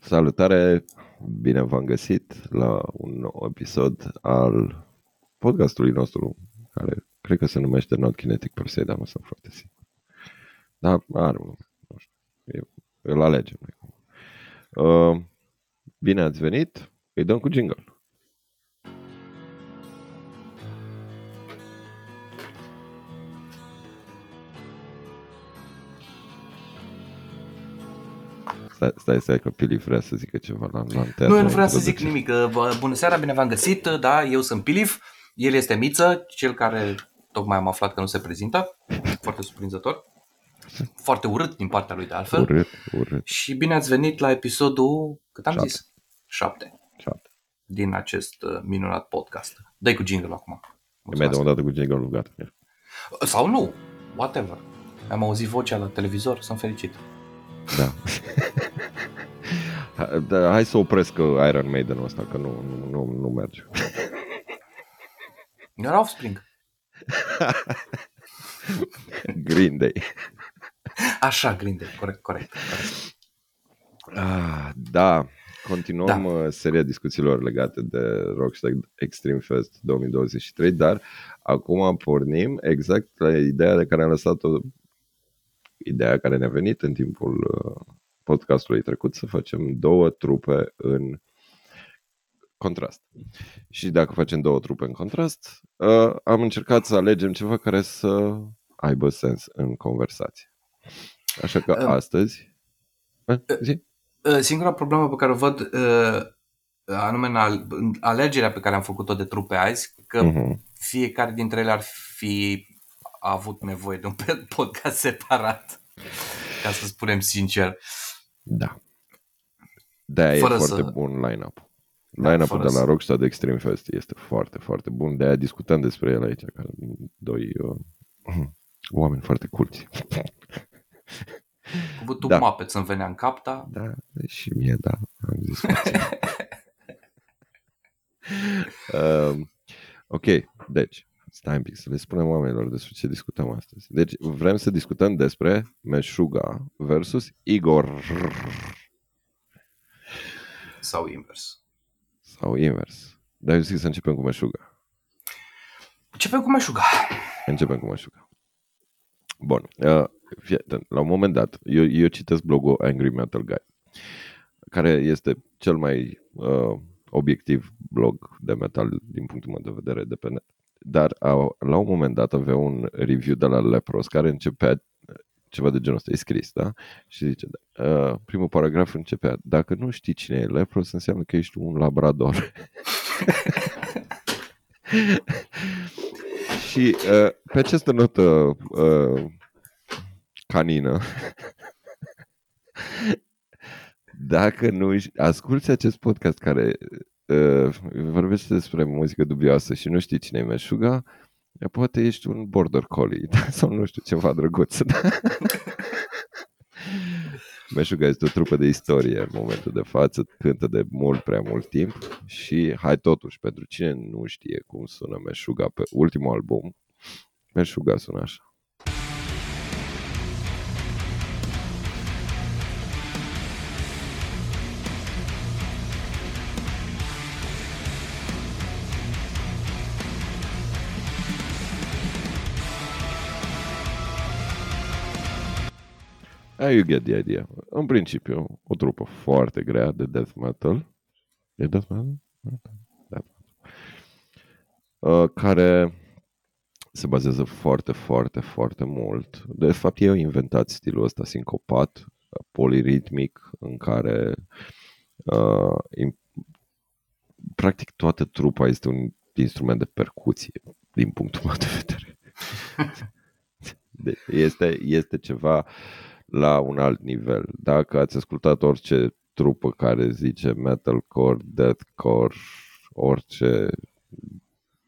Salutare, bine v-am găsit la un nou episod al podcastului nostru, care cred că se numește Not Kinetic Per se, dar nu sunt foarte sigur. Dar are un nu știu, eu, îl alegem. Uh, bine ați venit, îi dăm cu jingle. Stai, stai, stai că Pilif vrea să zică ceva la lanterna. Nu, eu nu vreau să zic nimic. Bună seara, bine v-am găsit. Da, eu sunt Pilif, el este Miță, cel care tocmai am aflat că nu se prezintă. Foarte surprinzător. Foarte urât din partea lui de altfel. Urât, urât. Și bine ați venit la episodul, cât am Șapte. zis? Șapte. Șapte. Din acest uh, minunat podcast. Dai cu jingle acum. Îmi mai dăm o dată cu jingle gata. Sau nu, whatever. Am auzit vocea la televizor, sunt fericit. Da. Ha- da. Hai să opresc uh, Iron Maiden-ul ăsta, că nu, nu, nu, nu merge. Era Offspring. Green Day. Așa, Green Day, corect, corect. corect. Ah, da, continuăm Da. da. seria discuțiilor legate de Rockstar Extreme Fest 2023, dar acum pornim exact la ideea de care am lăsat-o, ideea care ne-a venit în timpul uh, podcastului trecut, să facem două trupe în contrast. Și dacă facem două trupe în contrast, uh, am încercat să alegem ceva care să aibă sens în conversație. Așa că Uh, astăzi... Eh, zi? Uh, Singura problemă pe care o văd, uh, anume în al- în alegerea pe care am făcut-o de trupe azi, că Mhm. fiecare dintre ele ar fi avut nevoie de un pe- podcast separat, ca să spunem sincer. Da. De-aia e Fără foarte să- bun line-up. Da, Line-up-ul fără de la să- Rockstar de Extreme Fest este foarte, foarte bun. De-aia discutăm despre el aici, ca doi uh, oameni foarte culți. Cu tu Da. da. Muppets îmi venea în cap, da? Da, și mie, da, am zis puțin. uh, ok, deci, stai un pic să le spunem oamenilor despre ce discutăm astăzi. Deci, vrem să discutăm despre Meshuga versus Igor Sau invers. sau invers. Dar eu zic să începem cu Meshuga. Începem cu Meșuga. Începem cu Meshuga. Bun. Uh, fii atent. La un moment dat, eu, eu citesc blogul Angry Metal Guy, care este cel mai uh, obiectiv blog de metal din punctul meu de vedere de pe net. Dar a, la un moment dat avea un review de la Lepros care începea ceva de genul ăsta, e scris, da? Și zice, uh, primul paragraf începea, dacă nu știi cine e Lepros, înseamnă că ești un labrador. Și uh, pe această notă uh, canină, dacă nu își- asculti acest podcast care uh, vorbește despre muzică dubioasă și nu știi cine e Meșuga, poate ești un border collie da? sau nu știu, ceva drăguț. Da? Meșuga este o trupă de istorie în momentul de față, cântă de mult prea mult timp și hai totuși, pentru cine nu știe cum sună Meșuga pe ultimul album, Meșuga sună așa. Ah, you get the idea. În principiu, o trupă foarte grea de death metal. E death metal? Death metal. Uh, care se bazează foarte, foarte, foarte mult. De fapt, ei au inventat stilul ăsta sincopat, poliritmic, în care uh, im- practic toată trupa este un instrument de percuție, din punctul meu de vedere. De- Este, este ceva la un alt nivel. Dacă ați ascultat orice trupă care zice metalcore, deathcore, orice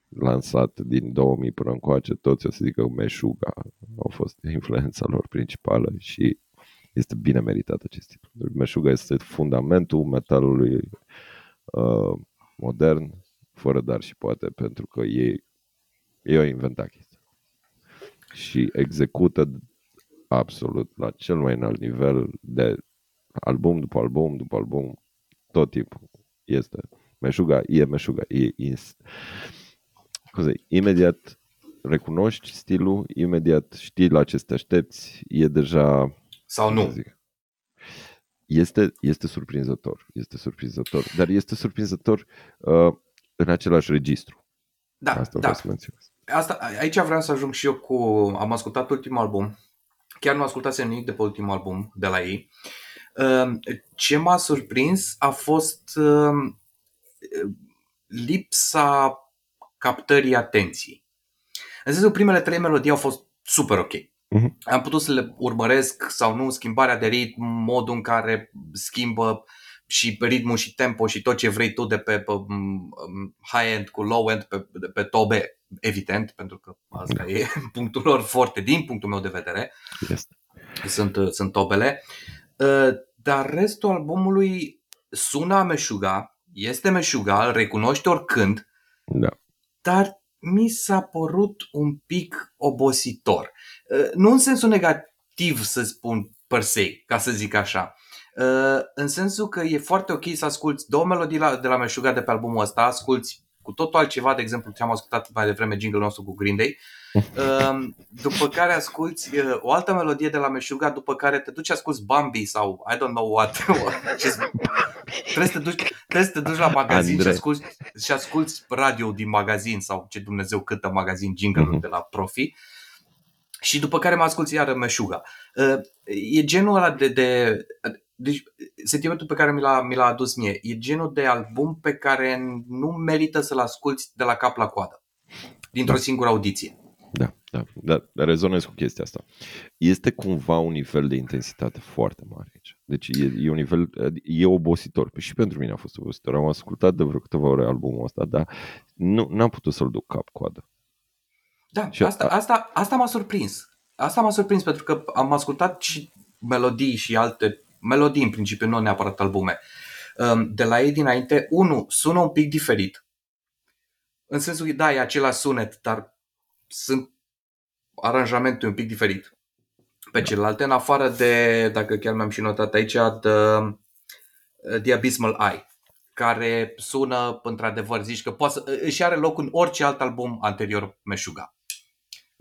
lansat din 2000 până încoace, toți o să zică Meshuga au fost influența lor principală și este bine meritat acest titlu. Meshuga este fundamentul metalului uh, modern, fără dar și poate, pentru că ei, ei au inventat chestia. Și execută absolut la cel mai înalt nivel de album după album după album, tot timpul este Meșuga, e Meșuga, e, e cum zic, imediat recunoști stilul, imediat știi la ce te aștepți, e deja... Sau nu. Zic, este, este surprinzător, este surprinzător, dar este surprinzător uh, în același registru. Da, Asta da. să menționez. Asta, aici vreau să ajung și eu cu... Am ascultat ultimul album. Chiar nu ascultasem nimic de pe ultimul album de la ei. Uh, ce m-a surprins a fost uh, lipsa captării atenției. În sensul, primele trei melodii au fost super ok. Uh-huh. Am putut să le urmăresc sau nu schimbarea de ritm, modul în care schimbă și ritmul și tempo și tot ce vrei tu de pe, pe high-end cu low-end, pe, pe tobe, evident, pentru că asta da. e punctul lor forte din punctul meu de vedere. Este. Sunt, sunt tobele. Ă, dar restul albumului sună a meșuga, este meșuga, îl recunoști oricând, da. dar mi s-a părut un pic obositor. Uh, nu în sensul negativ să spun per se, ca să zic așa, uh, în sensul că e foarte ok să asculti două melodii de la Meșuga de pe albumul ăsta, asculti cu totul altceva, de exemplu, ce am ascultat mai devreme jingle nostru cu Green Day, um, după care asculti uh, o altă melodie de la Meșuga, după care te duci asculti Bambi sau I don't know what. trebuie, să te duci, trebuie să te duci la magazin și asculti, și asculti radio din magazin sau ce Dumnezeu câtă magazin jingle uh-huh. de la profi. Și după care mă asculti iară Meșuga. Uh, e genul ăla de, de deci, sentimentul pe care mi l-a, mi l-a adus mie e genul de album pe care nu merită să-l asculti de la cap la coadă, dintr-o da. singură audiție. Da, da, da, rezonez cu chestia asta. Este cumva un nivel de intensitate foarte mare aici. Deci e, e un nivel, e obositor. Și pentru mine a fost obositor. Am ascultat de vreo câteva ore albumul ăsta, dar nu n-am putut să-l duc cap-coadă. Da, și asta, asta, asta m-a surprins. Asta m-a surprins pentru că am ascultat și melodii și alte melodii în principiu, nu neapărat albume. Um, de la ei dinainte, unul sună un pic diferit. În sensul că, da, e același sunet, dar sunt aranjamentul un pic diferit. Pe da. celelalte, în afară de, dacă chiar mi-am și notat aici, The, The Abysmal Eye, care sună, într-adevăr, zici că poate să, își are loc în orice alt album anterior Meshuga.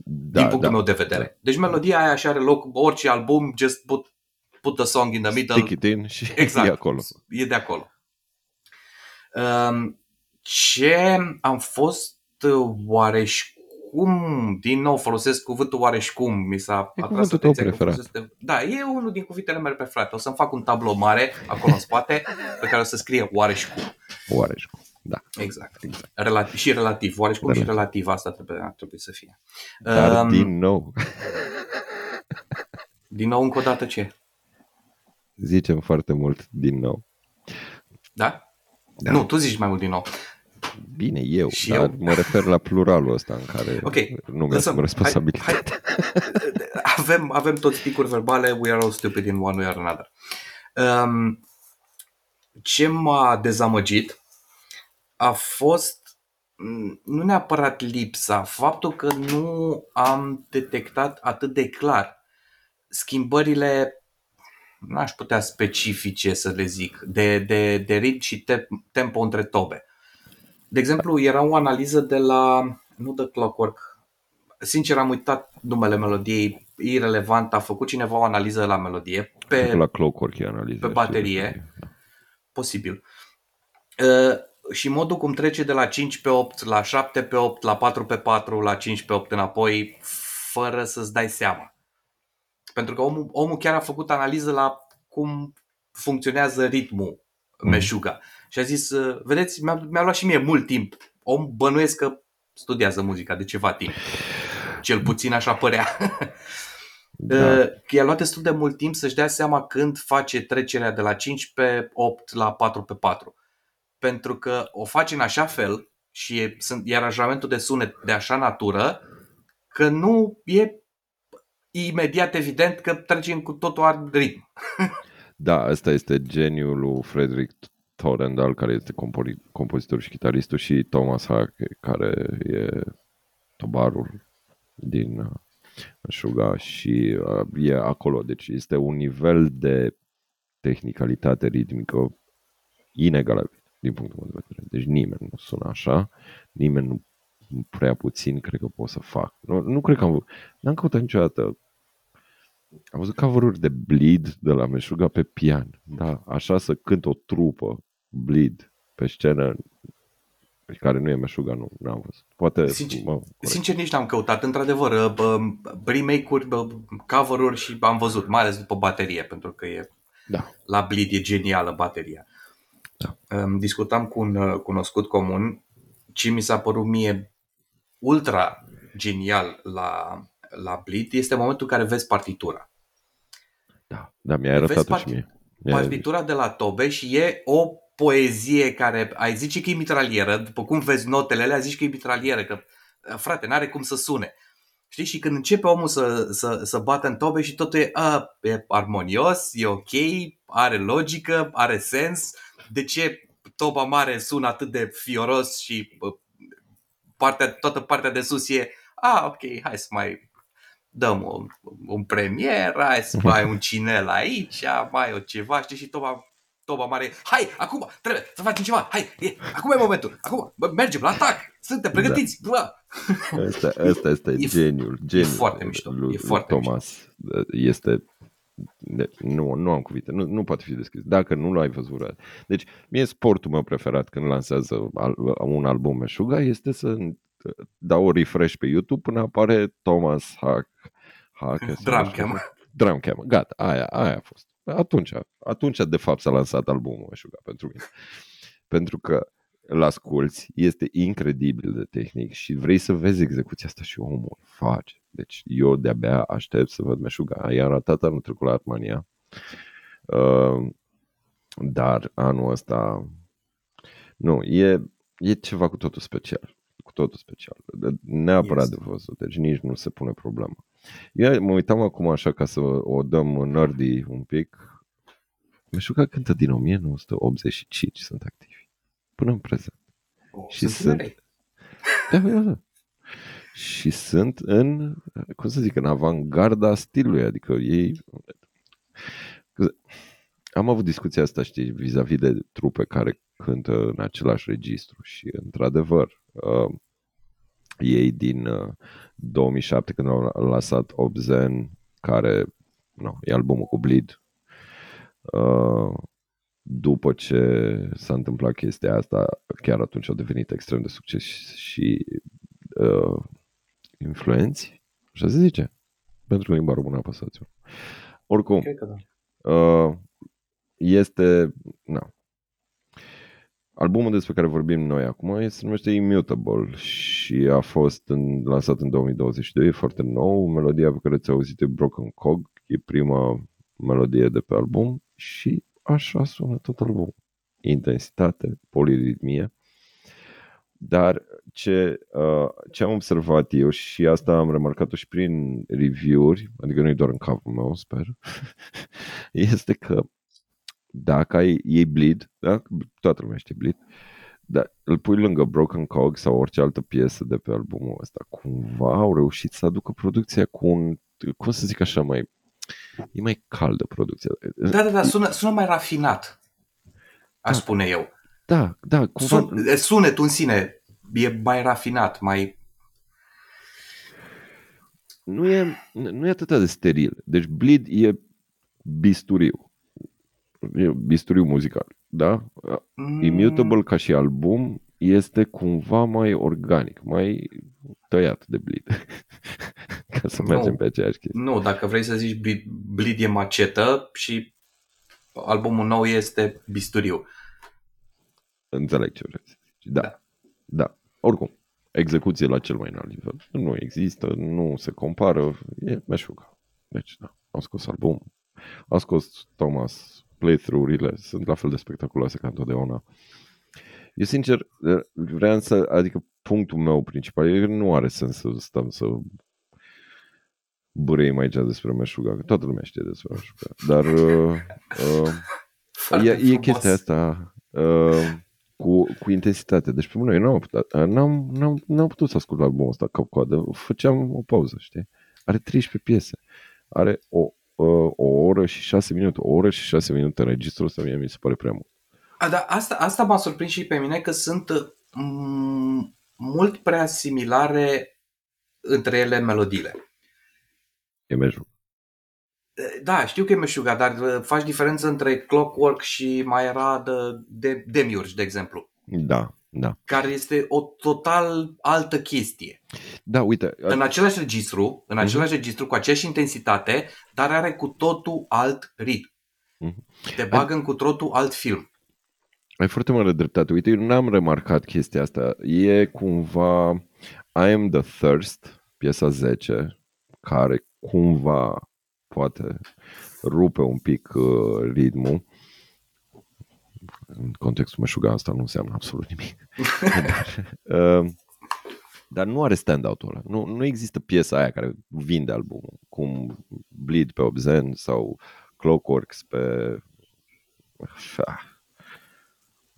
Da, din punctul da, meu de vedere. Da. Deci melodia aia și are loc orice album, just put put the song in the middle. Stick it in și exact, e acolo. E de acolo. Um, ce am fost oareși cum, din nou folosesc cuvântul oareși cum, mi s-a e atras atenția preferat. De... Da, e unul din cuvintele mele preferate. O să-mi fac un tablou mare acolo în spate pe care o să scrie oareși cum. Oareși cum, da. Exact. exact. Relativ, și relativ, oareși cum relativ. și relativ, asta trebuie, trebuie să fie. Dar um, din nou. din nou încă o dată ce? Zicem foarte mult din nou. Da? da? Nu, tu zici mai mult din nou. Bine, eu, și dar eu? mă refer la pluralul ăsta în care okay. nu mi asum responsabilitate. avem, avem toți picuri verbale, we are all stupid in one way or another. Um, ce m-a dezamăgit a fost mm, nu neapărat lipsa, faptul că nu am detectat atât de clar schimbările nu aș putea specifice să le zic, de, de, de ritm și te, tempo între tobe. De exemplu, era o analiză de la, nu de Clockwork, sincer am uitat numele melodiei, irrelevant, a făcut cineva o analiză la melodie pe, la Clockwork e analiză, pe baterie, posibil. Uh, și modul cum trece de la 5 pe 8 la 7 pe 8 la 4 pe 4 la 5 pe 8 înapoi fără să-ți dai seama. Pentru că omul, omul chiar a făcut analiză la cum funcționează ritmul mm. meșuga. Și a zis, uh, vedeți, mi-a, mi-a luat și mie mult timp. Om bănuiesc că studiază muzica de ceva timp. Cel puțin așa părea. Da. Uh, i-a luat destul de mult timp să-și dea seama când face trecerea de la 5 pe 8 la 4 pe 4. Pentru că o face în așa fel și e, sunt, e aranjamentul de sunet de așa natură că nu e imediat evident că trecem cu totul alt ritm. da, asta este geniul lui Frederick Torendal, care este compozitor și chitaristul, și Thomas Hack, care e tobarul din uh, Suga și uh, e acolo. Deci este un nivel de tehnicalitate ritmică inegalabil din punctul meu de vedere. Deci nimeni nu sună așa, nimeni nu prea puțin cred că pot să fac. Nu, nu cred că am n-am căutat niciodată am văzut cover de Bleed de la Meșuga pe pian. Da, așa să cânt o trupă Bleed pe scenă care nu e Meșuga, nu, nu am văzut. Poate, sincer, mă, sincer nici n-am căutat. Într-adevăr, remake-uri, cover-uri și am văzut, mai ales după baterie, pentru că e da. la Bleed e genială bateria. Da. Discutam cu un uh, cunoscut comun ce mi s-a părut mie ultra genial la, la Bleed este momentul în care vezi partitura. Da, da mi-a arătat part- și mie. Mi-a partitura de la Tobe și e o poezie care ai zice că e mitralieră, după cum vezi notele alea, zici că e mitralieră, că frate, n-are cum să sune. Știi? Și când începe omul să, să, să bată în tobe și totul e, a, e armonios, e ok, are logică, are sens, de ce toba mare sună atât de fioros și partea, toată partea de sus e, a, ok, hai să mai dăm un, un premier, hai să mai un cinel aici, mai o ceva, știi, și toba, toba mare, hai, acum, trebuie să facem ceva, hai, e, acum e momentul, acum, mergem la atac, suntem pregătiți, da. Asta, asta este e, geniul, geniul e foarte mișto, lui, e foarte Thomas. Mișto. Este nu, nu am cuvinte, nu, nu poate fi descris. Dacă nu l-ai văzut. Deci, mie sportul meu preferat când lansează un album Meșuga este să dau o refresh pe YouTube până apare Thomas Hack. Hack Drumcam. Drumcam, gata, aia, aia a fost. Atunci, atunci de fapt s-a lansat albumul Meșuga pentru mine. Pentru că îl asculți, este incredibil de tehnic și vrei să vezi execuția asta și omul face. Deci eu de-abia aștept să văd Meșuga. I-a arătat anul trecut la Armania. Uh, dar anul ăsta nu, e, e ceva cu totul special. Cu totul special. Neapărat yes. de văzut, deci nici nu se pune problema. Eu mă uitam acum așa ca să o dăm nerdy un pic. Meșuga cântă din 1985, sunt activi. Până în prezent. Oh, și sunt... sunt... Da, da, da și sunt în, cum să zic, în avangarda stilului, adică ei... Am avut discuția asta, știi, vis-a-vis de trupe care cântă în același registru și, într-adevăr, uh, ei din uh, 2007, când au lăsat Obzen, care no, e albumul cu Bleed, uh, după ce s-a întâmplat chestia asta, chiar atunci au devenit extrem de succes și uh, influenți, așa se zice, pentru limba română apăsați Oricum, da. uh, este, na, albumul despre care vorbim noi acum este, se numește Immutable și a fost în, lansat în 2022, e foarte nou, melodia pe care ți-a auzit e Broken Cog, e prima melodie de pe album și așa sună tot albumul. Intensitate, poliritmie, dar ce, uh, ce am observat eu și asta am remarcat-o și prin review-uri, adică nu e doar în capul meu, sper, este că dacă ai, iei Bleed, da? toată lumea știe Bleed, dar îl pui lângă Broken Cog sau orice altă piesă de pe albumul ăsta, cumva au reușit să aducă producția cu un, cum să zic așa, mai, e mai caldă producția. Da, da, da, sună, sună mai rafinat, aș da. spune eu. Da, da. Cumva... Sun, sunetul în sine e mai rafinat, mai... Nu e, nu e atât de steril. Deci Bleed e bisturiu. E bisturiu muzical. Da? Mm. Immutable ca și album este cumva mai organic, mai tăiat de Bleed. ca să mergem nu, pe aceeași chestie. Nu, dacă vrei să zici Bleed, Bleed e macetă și albumul nou este bisturiu. Înțeleg ce vrei să zici. Da. da. Da. Oricum, execuție la cel mai înalt nivel. Nu există, nu se compară, e meșuga. Deci, da, au scos album, a scos Thomas playthrough-urile, sunt la fel de spectaculoase ca întotdeauna. Eu, sincer, vreau să, adică punctul meu principal e că nu are sens să stăm să bărei mai aici despre meșuga, că toată lumea știe despre meșuga. Dar uh, uh, e, e chestia asta. Uh, cu, cu intensitate. Deci pe mine eu n-am putut, n-am, n-am, n-am putut să ascult albumul ăsta cap coadă. Făceam o pauză, știi? Are 13 piese. Are o uh, o oră și șase minute. O oră și șase minute în registrul ăsta mie mi se pare prea mult. A, da, asta, asta m-a surprins și pe mine că sunt m- mult prea similare între ele melodiile. E meșug. Da, știu că e meșuga, dar uh, faci diferență între Clockwork și mai era de, de Demiurge, de exemplu, Da, da. care este o total altă chestie. Da, uite, În același registru, în Mhm. același registru, cu aceeași intensitate, dar are cu totul alt ritm. Mhm. Te bagă în cu totul alt film. Ai foarte mare dreptate. Uite, eu n-am remarcat chestia asta. E cumva I Am The Thirst, piesa 10, care cumva poate rupe un pic uh, ritmul. În contextul meșuga asta nu înseamnă absolut nimic. dar, uh, dar nu are stand-out-ul ăla. Nu, nu există piesa aia care vinde albumul, cum Bleed pe Obzen sau Clockworks pe... Ah.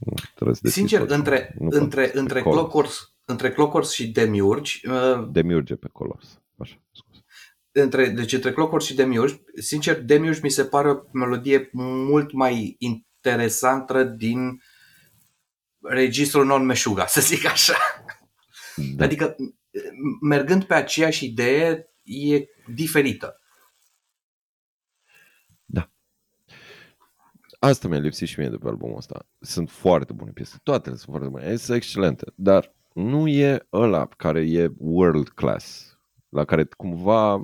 Nu, trebuie să deschid Sincer, tot. între, Nu între, context. între, Pe Colos. Clockworks, între Clockworks și Demiurge, uh, Demiurge pe Colos. Așa, scuze. între, deci între Clockworks și Demiurge, sincer, Demiurge mi se pare o melodie mult mai interesantă din registrul non-meșuga, să zic așa. Da. Adică, m- mergând pe aceeași idee, e diferită. Asta mi-a lipsit și mie de pe albumul ăsta. Sunt foarte bune piese. Toate sunt foarte bune. Sunt excelente. Dar nu e ăla care e world class. La care cumva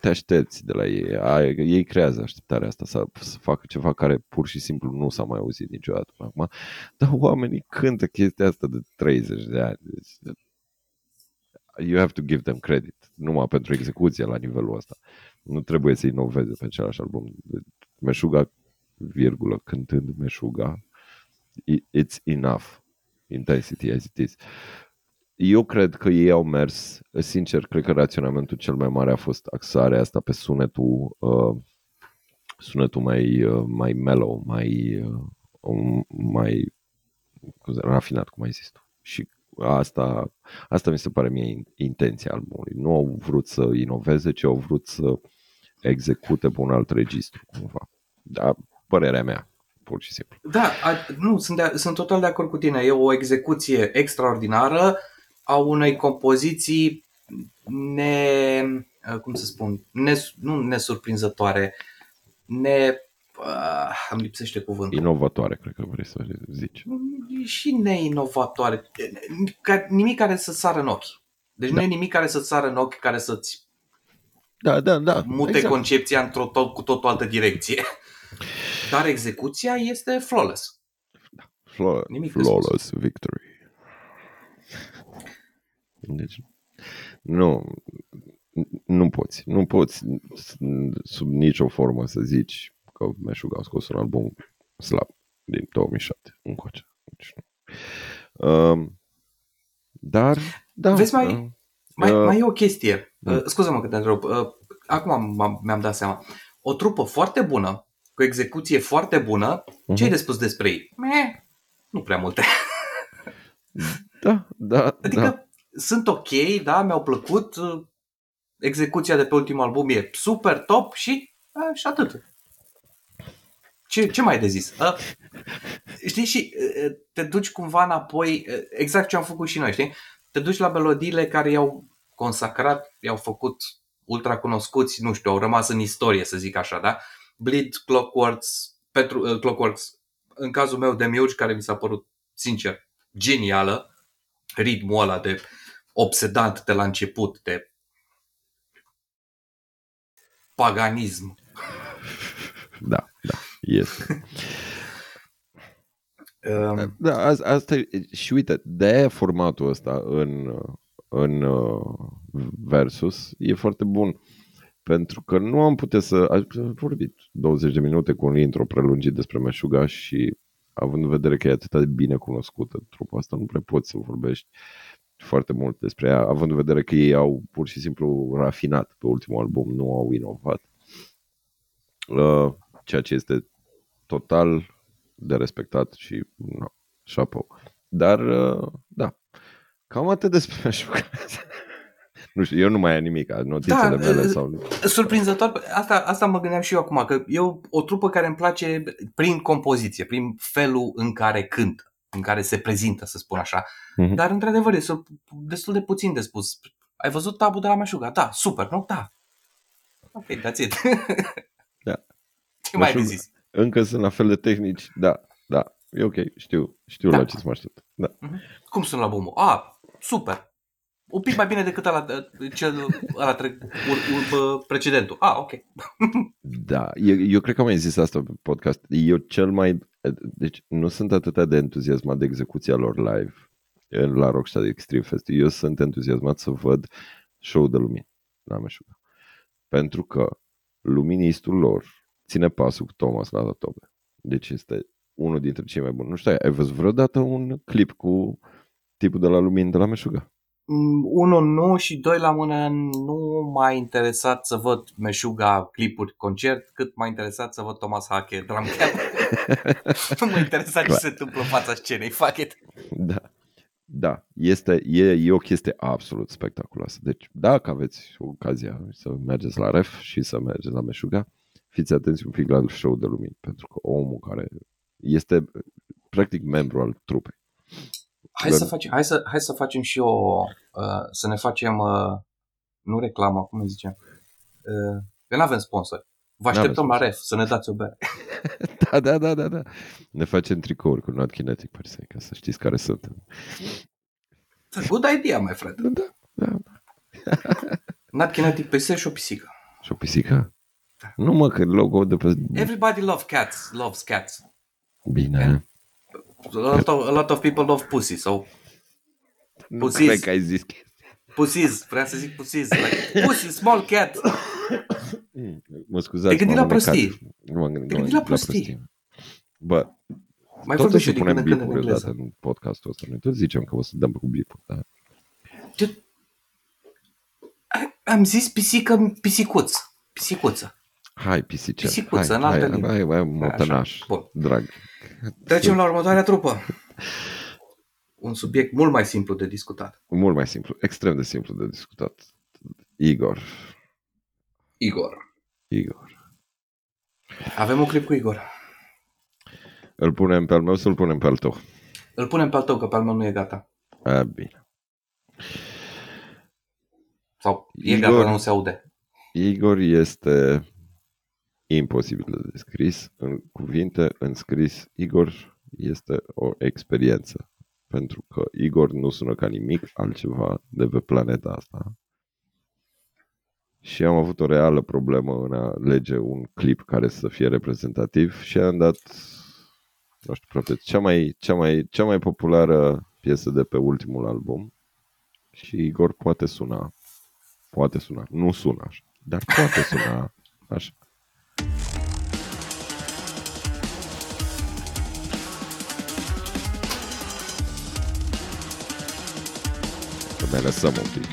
te aștepți de la ei. Ai, ei creează așteptarea asta să, să facă ceva care pur și simplu nu s-a mai auzit niciodată până acum. Dar oamenii cântă chestia asta de 30 de ani. Deci, you have to give them credit. Numai pentru execuție la nivelul ăsta. Nu trebuie să inoveze pe același album. Meșuga virgulă, cântând meșuga, i- it's enough intensity as it is. Eu cred că ei au mers, sincer, cred că raționamentul cel mai mare a fost axarea asta pe sunetul uh, sunetul mai, uh, mai mellow, mai, uh, um, mai cum să- rafinat, cum ai zis tu. Și asta, asta mi se pare mie in- intenția albumului. Nu au vrut să inoveze, ci au vrut să execute pe un alt registru, cumva. Da, părerea mea, pur și simplu. Da, a, nu, sunt, de, sunt total de acord cu tine. E o execuție extraordinară a unei compoziții ne, cum să spun, ne, nu nesurprinzătoare, ne, uh, îmi lipsește cuvântul. Inovatoare, cred că vrei să zici. și neinovatoare. Ca- Nimic care să sară în ochi. Deci da. nu e nimic care să sară în ochi, care să-ți Da, da, da. mute exact. concepția într-o tot, cu tot o altă direcție. Dar execuția este flawless. Flaw- Nimic de flawless victory. Deci, nu, nu poți, nu poți sub nicio formă să zici că Meșug a scos un album slab din 2007 încoace. Deci, nu. Um, dar, da. Vezi, mai- da. Mai, Uh, mai e o chestie. mm. Uh, scuză-mă că te întreb. Uh, acum m-am, mi-am dat seama. O trupă foarte bună, cu execuție foarte bună, Mhm. ce ai de spus despre ei? Meh, nu prea multe. Da, da, Adică da. sunt ok, da, mi-au plăcut. uh, Execuția de pe ultimul album e super top și, uh, și atât. Ce, ce mai ai de zis? Uh, știi, și uh, te duci cumva înapoi, uh, exact ce am făcut și noi, știi? Te duci la melodiile care i-au consacrat, i-au făcut ultra cunoscuți, nu știu, au rămas în istorie, să zic așa, da? Bleed, Clockworks, Petru, uh, Clockworks, în cazul meu Demiurge, care mi s-a părut, sincer, genială, ritmul ăla de obsedant de la început, de paganism. Da, da, este. Um, Da, asta, asta e, și uite, de formatul ăsta în, în uh, Versus e foarte bun. Pentru că nu am putea să... Aș vorbit 20 de minute cu un intro prelungit despre Meșuga și având în vedere că e atât de bine cunoscută trupa asta, nu prea poți să vorbești foarte mult despre ea, având în vedere că ei au pur și simplu rafinat pe ultimul album, nu au inovat. Uh, ceea ce este total de respectat și no, chapeau. Dar, uh, da, cam atât despre Meșuga. Nu știu, eu nu mai am nimic, notițele Da, mele uh, sau... Surprinzător, asta, asta mă gândeam și eu acum, că e o, o trupă care îmi place prin compoziție, prin felul în care cântă, în care se prezintă, să spun așa. Mhm. Dar, într-adevăr, este destul de puțin de spus. Ai văzut tabul de la Meșuga? Da, super, nu? Da. Ok, that's it. Da. Ce mai ai de Meșuga. zis? Încă sunt la fel de tehnici, da, da, e ok, știu, știu Da. la ce să mă aștept. Da. Cum sunt la Bomo? A, super. Un pic mai bine decât ăla, cel, ăla tre- ur, ur, bă, precedentul. A, ok. Da, eu, eu cred că am mai zis asta pe podcast. Eu cel mai... Deci nu sunt atât de entuziasmat de execuția lor live la Rocksteady Extreme Fest. Eu sunt entuziasmat să văd show de lumini la Meșuga. Pentru că luministul lor ține pasul cu Thomas la Tobe. Deci este unul dintre cei mai buni. Nu știu, ai văzut vreodată un clip cu tipul de la lumini de la Meșuga? Mm, Unul nu și doi la mână nu m-a interesat să văd Meșuga clipuri concert, cât m-a interesat să văd Thomas Hake drum cap. nu m-a interesat ce Clar. se întâmplă în fața scenei, fuck it. Da. Da, este, e, e o chestie absolut spectaculoasă. Deci, dacă aveți ocazia să mergeți la REF și să mergeți la Meșuga, fiți atenți un pic la show de lumini, pentru că omul care este practic membru al trupei. Hai să facem, hai să, hai să facem și o, uh, să ne facem, uh, nu reclamă, cum îi zicem, uh, că nu avem sponsor. Vă N-avem așteptăm la sponsor. ref să ne dați o bere. Da, da, da, da, da. Ne facem tricouri cu Not Kinetic per se, ca să știți care sunt. It's a good idea, my friend. Da, da, da. Not kinetic pe se și o pisică. Și o pisică? Nu mă, că logo de pe... Everybody love cats, loves cats. Bine. A lot of, a lot of people love pussy, so Nu Pusiți. cred că ai zis chestia. pussies, vreau să zic pussies, like, pussy, small cat. Mm, Mă scuzați. Te gândi m-am la anecat. prostii. Nu m-am gândit, Te m-am gândi la gândit prostii. Bă, Mai tot o vorbește să din punem când în când în bipuri odată engleză. în podcastul ăsta. Noi tot zicem că o să dăm cu bipuri, da? Ce- Am zis pisică, pisicuț, pisicuță. Hai, pisicel. Pisicuță, hai, în altă hai, limbă. hai, hai, motănaș, Așa, bun. drag. Trecem la următoarea trupă. Un subiect mult mai simplu de discutat. Mult mai simplu, extrem de simplu de discutat. Igor. Igor. Igor. Avem un clip cu Igor. Îl punem pe al meu sau îl punem pe al tău? Îl punem pe al tău, că pe al meu nu e gata. A, bine. Sau e Igor. gata, dar nu se aude. Igor este imposibil de descris în cuvinte, în scris. Igor este o experiență. Pentru că Igor nu sună ca nimic altceva de pe planeta asta. Și am avut o reală problemă în a lege un clip care să fie reprezentativ și am dat, nu știu, probabil, cea mai, cea mai, cea mai populară piesă de pe ultimul album. Și Igor poate suna, poate suna, nu sună așa, dar poate suna așa. Să mai lăsăm un pic.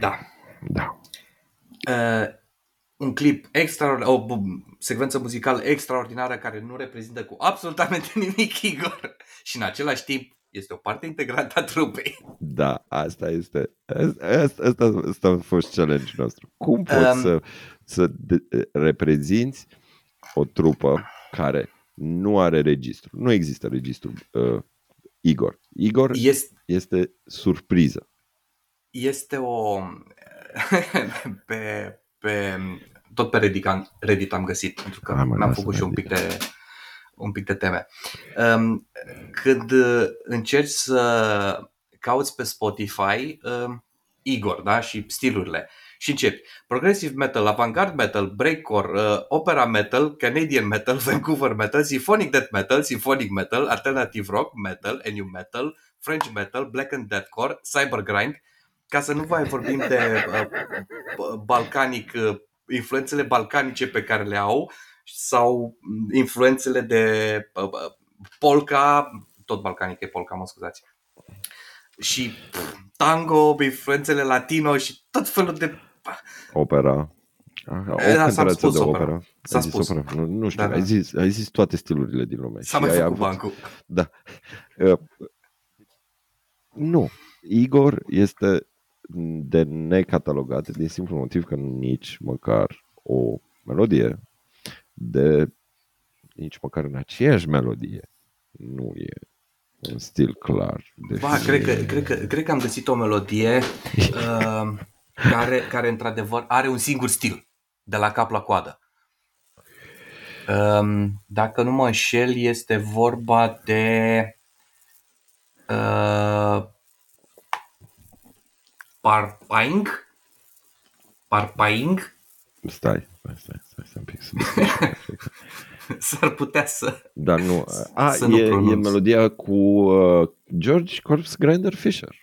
Da. Da. Uh, un clip extraordinar, o bu- secvență muzicală extraordinară care nu reprezintă cu absolutamente nimic Igor și în același timp este o parte integrantă a trupei. Da, asta este. Asta, asta, asta a fost challenge nostru. Cum poți Um, să, să de, reprezinți o trupă care nu are registru? Nu există registru uh, Igor. Igor Este, este surpriză. este o... pe, pe, tot pe Reddit am, Reddit am găsit, pentru că Hai, mă, mi-am lasă făcut și un pic Reddit. de un pic de teme. Um, când uh, încerci să cauți pe Spotify um, Igor, da, și stilurile și începi progressive metal, avant-garde metal, breakcore, uh, opera metal, Canadian metal, Vancouver metal, symphonic death metal, symphonic metal, alternative rock metal, and new metal, French metal, black and deathcore, cyber grind, ca să nu mai vorbim de uh, b- balcanic, uh, influențele balcanice pe care le au sau mm, influențele de uh, uh, polka, tot balcanic e polka, mă scuzați. și tango, influențele latino și tot felul de... Opera. O E, da, s-a cântăreață spus de opera. opera. S-a Ai zis spus. opera? Nu, nu știu, Da, da. ai, zis, ai zis toate stilurile din lume. S-a și mai ai făcut avut- bancul. Da. Uh, Nu. Igor este de necatalogat din simplu motiv că nici măcar o melodie de nici măcar în aceeași melodie nu e un stil clar. Ba, cred că, cred, că, cred că am găsit o melodie uh, care, care într-adevăr are un singur stil, de la cap la coadă. Um, dacă nu mă înșel, este vorba de uh, Parpaing? Parpaing? Stai, stai, stai, stai, stai un pic. să- S-ar putea să... Dar nu. A, Să nu e, e pronunț. melodia cu uh, George Corpse Grinder Fisher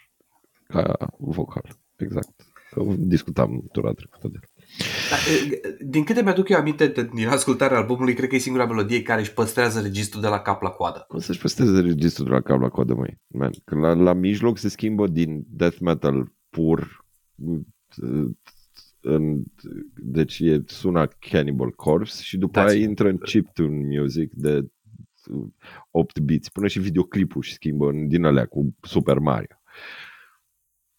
ca vocal. Exact. Că discutam tura trecută de Da, e, Din câte mi-aduc eu aminte de- din ascultarea albumului, cred că e singura melodie care își păstrează registrul de la cap la coadă. Cum să-și păstreze registrul de la cap la coadă, măi? Man, că la, la mijloc se schimbă din death metal pur uh, în, deci e, sună Cannibal Corpse și după Da, aia ți- intră în chiptune music de uh, 8 beats. Până și videoclipul și schimbă în, din alea cu Super Mario.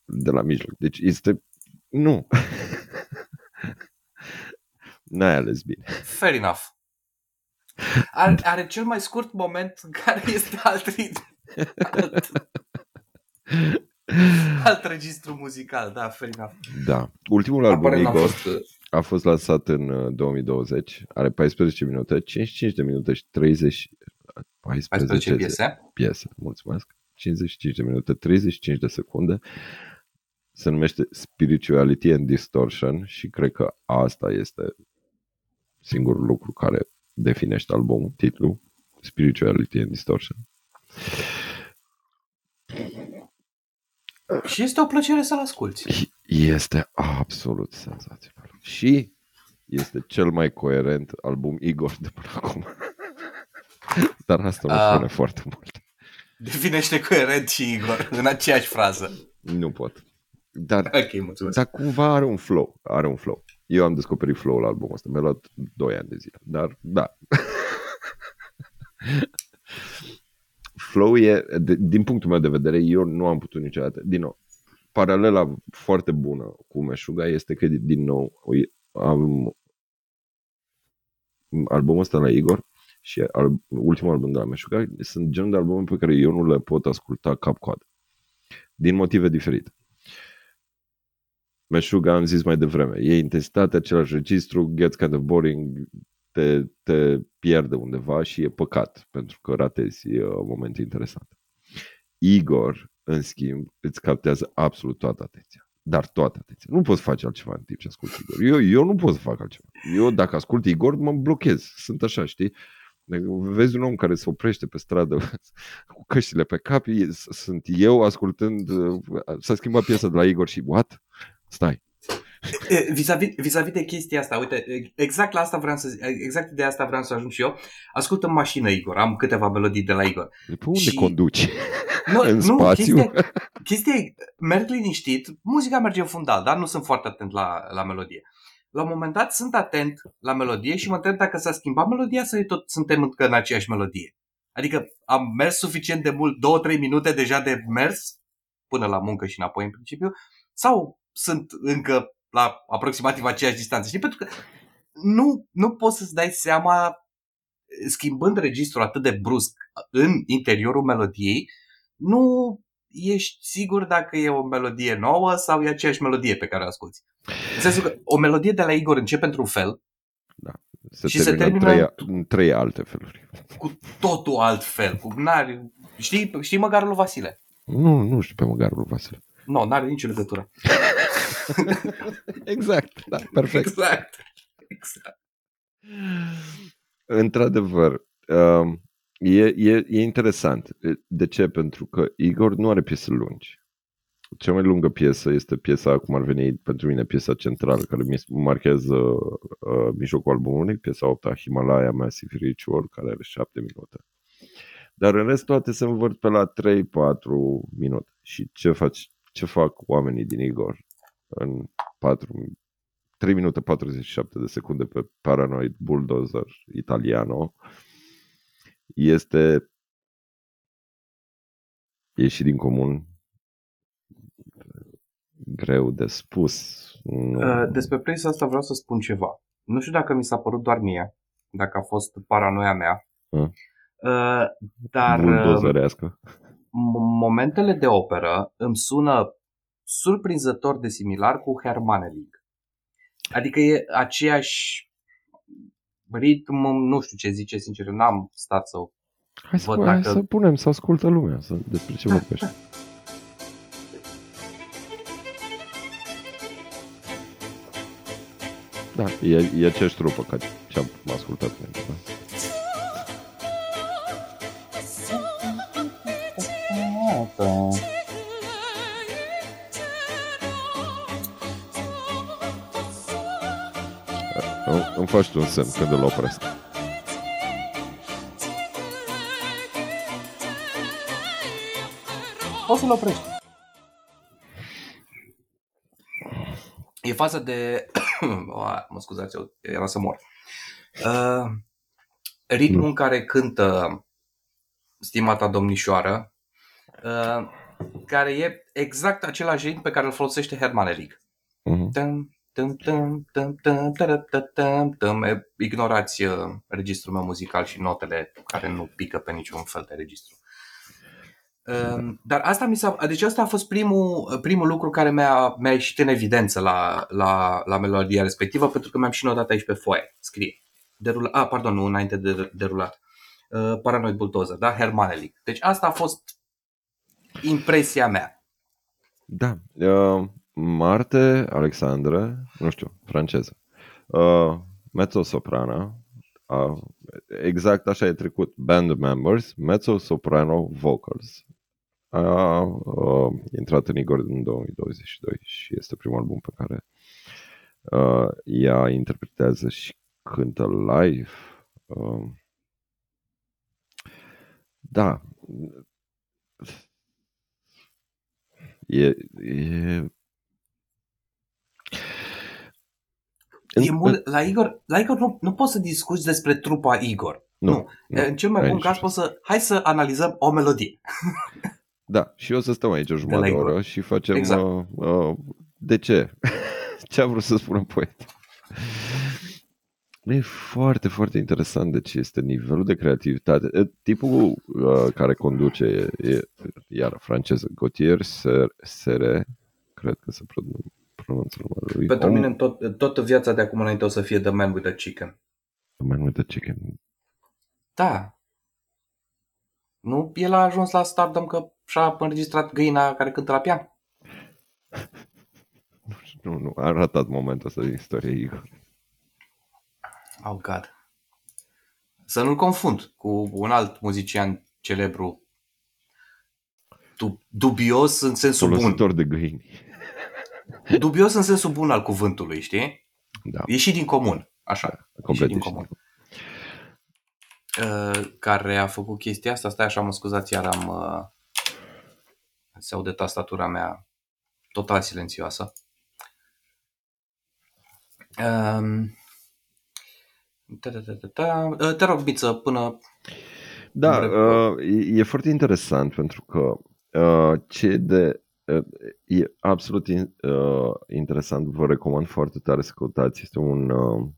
De la mijloc. Deci este... Nu. N-ai ales bine. Fair enough. Are, are cel mai scurt moment în care este alt ritm. Alt, alt registru muzical, da, fair enough. Da. Ultimul album Aparent n-a Igor fost... uh, a fost lansat în uh, 2020. Are 14 minute, 55 de minute și 30... 14, 14 piese. piese. Mulțumesc. 55 de minute, 35 de secunde. Se numește Spirituality and Distortion și cred că asta este singurul lucru care definește albumul, titlul Spirituality and Distortion. Și este o plăcere să-l asculti. Este absolut senzațional. Și este cel mai coerent album Igor de până acum. Dar asta nu Ah. spune foarte mult. Definește coerent și Igor în aceeași frază. Nu pot. Dar, Ok, mulțumesc. dar cumva are un flow. Are un flow. Eu am descoperit flow-ul la albumul ăsta. Mi-a luat 2 ani de zile. Dar, da. flow e, de, din punctul meu de vedere, eu nu am putut niciodată. Din nou, paralela foarte bună cu Meșuga este că, din nou, am albumul ăsta la Igor și al, ultimul album de la Meșuga sunt genul de albume pe care eu nu le pot asculta cap-coadă. Din motive diferite. Meșuga am zis mai devreme, e intensitate, același registru, gets kind of boring, te, te pierde undeva și e păcat pentru că ratezi uh, momente interesante. Igor, în schimb, îți captează absolut toată atenția. Dar toată atenția. Nu poți face altceva în timp ce asculti Igor. Eu, eu nu pot să fac altceva. Eu, dacă ascult Igor, mă blochez. Sunt așa, știi? Dacă Vezi un om care se oprește pe stradă cu căștile pe cap, e- sunt eu ascultând, uh, s-a schimbat piesa de la Igor și what? Stai. E, Vis-a-vis, vis-a-vis de chestia asta, uite, exact la asta vreau să zic, exact de asta vreau să ajung și eu. Ascult în mașină, Igor, am câteva melodii de la Igor. De pe unde Și- conduci? Nu, În nu, spațiu? Chestia, chestia e, merg liniștit, muzica merge în fundal, dar nu sunt foarte atent la, la melodie. La un moment dat sunt atent la melodie și mă întreb dacă s-a schimbat melodia sau e tot suntem încă în aceeași melodie. Adică am mers suficient de mult, 2-3 minute deja de mers, până la muncă și înapoi în principiu, sau sunt încă la aproximativ aceeași distanță. Știi? Pentru că nu, nu poți să-ți dai seama, schimbând registrul atât de brusc în interiorul melodiei, nu ești sigur dacă e o melodie nouă sau e aceeași melodie pe care o asculti. În sensul că o melodie de la Igor începe într-un fel, Se Și se termină, termină- în trei, în trei alte feluri. cu totul alt fel. Cu, n-are, știi, știi măgarul lui Vasile? Nu, nu știu pe măgarul lui Vasile. Nu, no, n-are nicio legătură. Exact, da, perfect. Exact. exact. Într-adevăr, um, e, e, e interesant. De ce? Pentru că Igor nu are piese lungi. Cea mai lungă piesă este piesa, cum ar veni pentru mine, piesa centrală, care mi marchează uh, mijlocul albumului, piesa 8 Himalaya Massive Ritual, care are 7 minute. Dar în rest toate se învârt pe la 3-4 minute. Și ce, faci, ce fac oamenii din Igor în 4, 3 minute 47 de secunde pe Paranoid Bulldozer Italiano este ieși din comun greu de spus. Nu. Uh, Despre piesa asta vreau să spun ceva. Nu știu dacă mi s-a părut doar mie, dacă a fost paranoia mea, Uh. Uh, dar uh, Buldozerească. m- momentele de operă îmi sună surprinzător de similar cu Hermanelig. Adică e aceeași ritm, nu știu ce zice, sincer, n-am stat să... Hai să, Văd hai dacă- să punem, să ascultă lumea să, despre ce vorbești. Da, e, e aceeași trupă ca ce am ascultat înainte. Da? Îmi- faci tu un semn când îl opresc. Poți să-l oprești. E faza de... Oa, mă scuzați, eu era să mor. Uh, ritmul Nu. în care cântă stimata domnișoară, uh, care e exact același ritm pe care îl folosește Herman Elic. Mhm. Tum, tum, tum, tum, tum, tarătă, tum, tum. E, Ignorați uh, registrul meu muzical și notele care nu pică pe niciun fel de registru. Um, Dar asta mi s-a, deci asta a fost primul, primul lucru care mi-a, mi-a ieșit în evidență la, la, la melodia respectivă, pentru că mi-am și notat aici pe foaie. Scrie. Derula, a, pardon, nu, înainte de derulat. Uh, Paranoid Bulldozer, da? Hermanelic. Deci asta a fost impresia mea. Da. Uh, Marte Alexandra, nu știu, franceză. Uh, mezzo-soprana. Uh, exact așa e trecut. Band members, mezzo-soprano vocals. A uh, intrat în Igor în 2022 și este primul album pe care uh, ea interpretează și cântă live. Uh, da. E, e... E mult, la Igor, la Igor nu, nu poți să discuți despre trupa Igor. Nu, nu. nu, În cel mai ai bun nicio caz poți să... Hai să analizăm o melodie. Da, și eu să stăm aici o jumătate de Igor. oră și facem... Exact. Uh, uh, de ce? ce a vrut să spună poetul? E foarte, foarte interesant de ce este nivelul de creativitate. E, Tipul uh, care conduce e, e iar franceză, Gautier Ser- Sere, cred că se pronun- pronunță numele lui. Pentru Om- mine tot, tot viața de acum înainte o să fie The Man with a Chicken. Man with the chicken. Da. Nu? El a ajuns la stardom că și-a înregistrat găina care cântă la pian. Nu, nu, a ratat momentul ăsta din istorie Igor. Oh, God. Să nu-l confund cu un alt muzician celebru du- dubios în sensul bun. Folositor de găini. Dubios în sensul bun al cuvântului, știi? Da, Ieșit din comun, așa. complet din ieșit. comun. Uh, care a făcut chestia asta, stai așa, mă scuzați, iar am... Uh, se aude tastatura mea total silențioasă. Um, ta, ta, ta, ta, ta. Uh, Te rog, Biță, până... Da, Vreau- uh, e, e foarte interesant pentru că uh, ce de uh, e absolut in, uh, interesant, vă recomand foarte tare să căutați. Este un uh,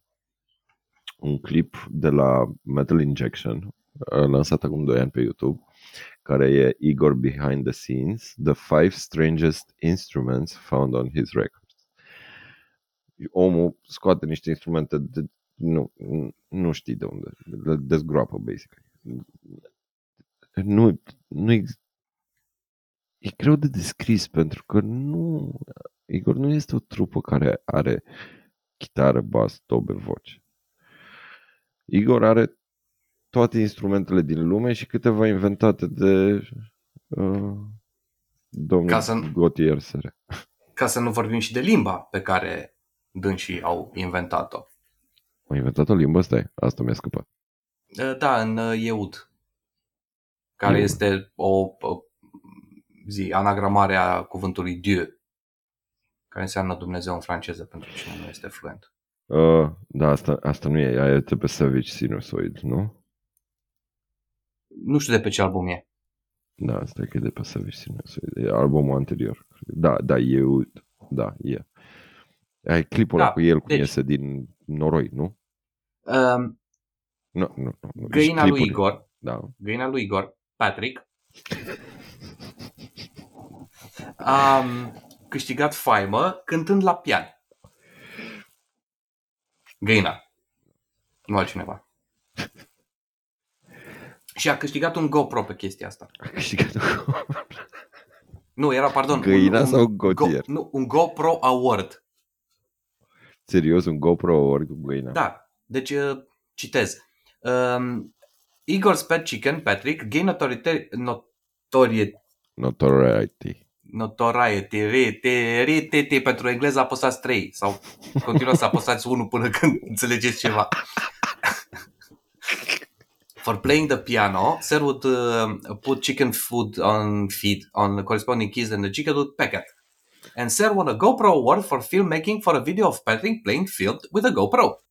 un clip de la Metal Injection uh, lansat acum 2 ani pe YouTube care e Igor Behind the Scenes, The Five Strangest Instruments Found on His Records. Omul scoate niște instrumente de nu, nu știi de unde, le dezgroapă, basically nu, nu ex- e greu de descris pentru că nu Igor nu este o trupă care are chitară, bas, tobe, voce. Igor are toate instrumentele din lume și câteva inventate de uh, domnul Ca să- Gautier Sere. Ca să nu vorbim și de limba pe care dânsii au inventat-o. Au inventat o limbă? Stai, asta mi-a scăpat. Uh, Da, în uh, Eud. care Iun. este o, o zi, anagramare a cuvântului Dieu, care înseamnă Dumnezeu în franceză pentru cine nu este fluent. Uh, da, asta, asta nu e, aia e pe Savage Sinusoid, nu? Nu știu de pe ce album e. Da, asta e că e de pe Savage Sinusoid. E albumul anterior. Da, da, e, da, e. Ai clipul ăla Da, cu el cum deci- iese din noroi, nu? Um, Nu, nu, nu. nu. găina Și lui clipul- Igor, Da. găina lui Igor, Patrick, a câștigat faimă cântând la pian. Găina. Nu altcineva. Și a câștigat un GoPro pe chestia asta. A câștigat Nu, era, pardon, Găina un, sau un, Gautier? Go, nu, un GoPro Award. Serios, un GoPro ori cu găina. Da, deci uh, citez. Um, Igor's Pet Chicken, Patrick, gain notoriety, notoriety, Notoriety. Notoriety, rete, rete, pentru engleză apăsați 3 sau continuați să apăsați 1 până când înțelegeți ceva. For playing the piano, Sir would uh, put chicken food on feed on the corresponding keys and the chicken would peck it. And Sir won a GoPro award for filmmaking for a video of Patrick playing field with a GoPro.